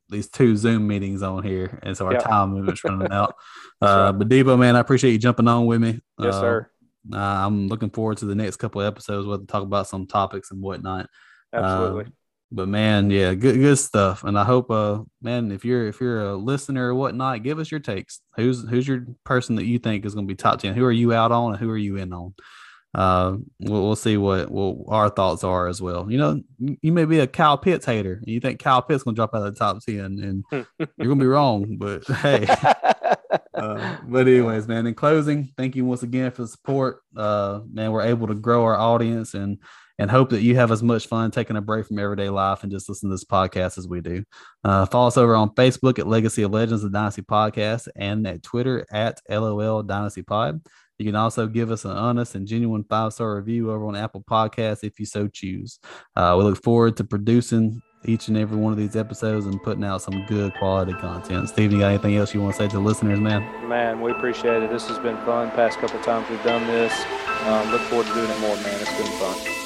these two Zoom meetings on here, and so our yep. time movement's running *laughs* out. Uh, but Debo, man, I appreciate you jumping on with me. Yes, uh, sir. I'm looking forward to the next couple of episodes where we talk about some topics and whatnot. Absolutely. But man, yeah, good good stuff. And I hope uh man, if you're if you're a listener or whatnot, give us your takes. Who's who's your person that you think is gonna be top ten? Who are you out on and who are you in on? uh, we'll, we'll see what well, our thoughts are as well. You know, you may be a Kyle Pitts hater, and you think Kyle Pitts gonna drop out of the top ten, and you're gonna be *laughs* wrong. But *laughs* hey, uh, but anyways, man. In closing, thank you once again for the support. Uh, man, we're able to grow our audience and and hope that you have as much fun taking a break from everyday life and just listen to this podcast as we do. Uh, follow us over on Facebook at Legacy of Legends, the Dynasty Podcast, and at Twitter at LOL Dynasty Pod. You can also give us an honest and genuine five star review over on Apple Podcasts if you so choose. Uh, we look forward to producing each and every one of these episodes and putting out some good quality content. Steve, you got anything else you want to say to the listeners, man? Man, we appreciate it. This has been fun. Past couple times we've done this. Um, look forward to doing it more, man. It's been fun.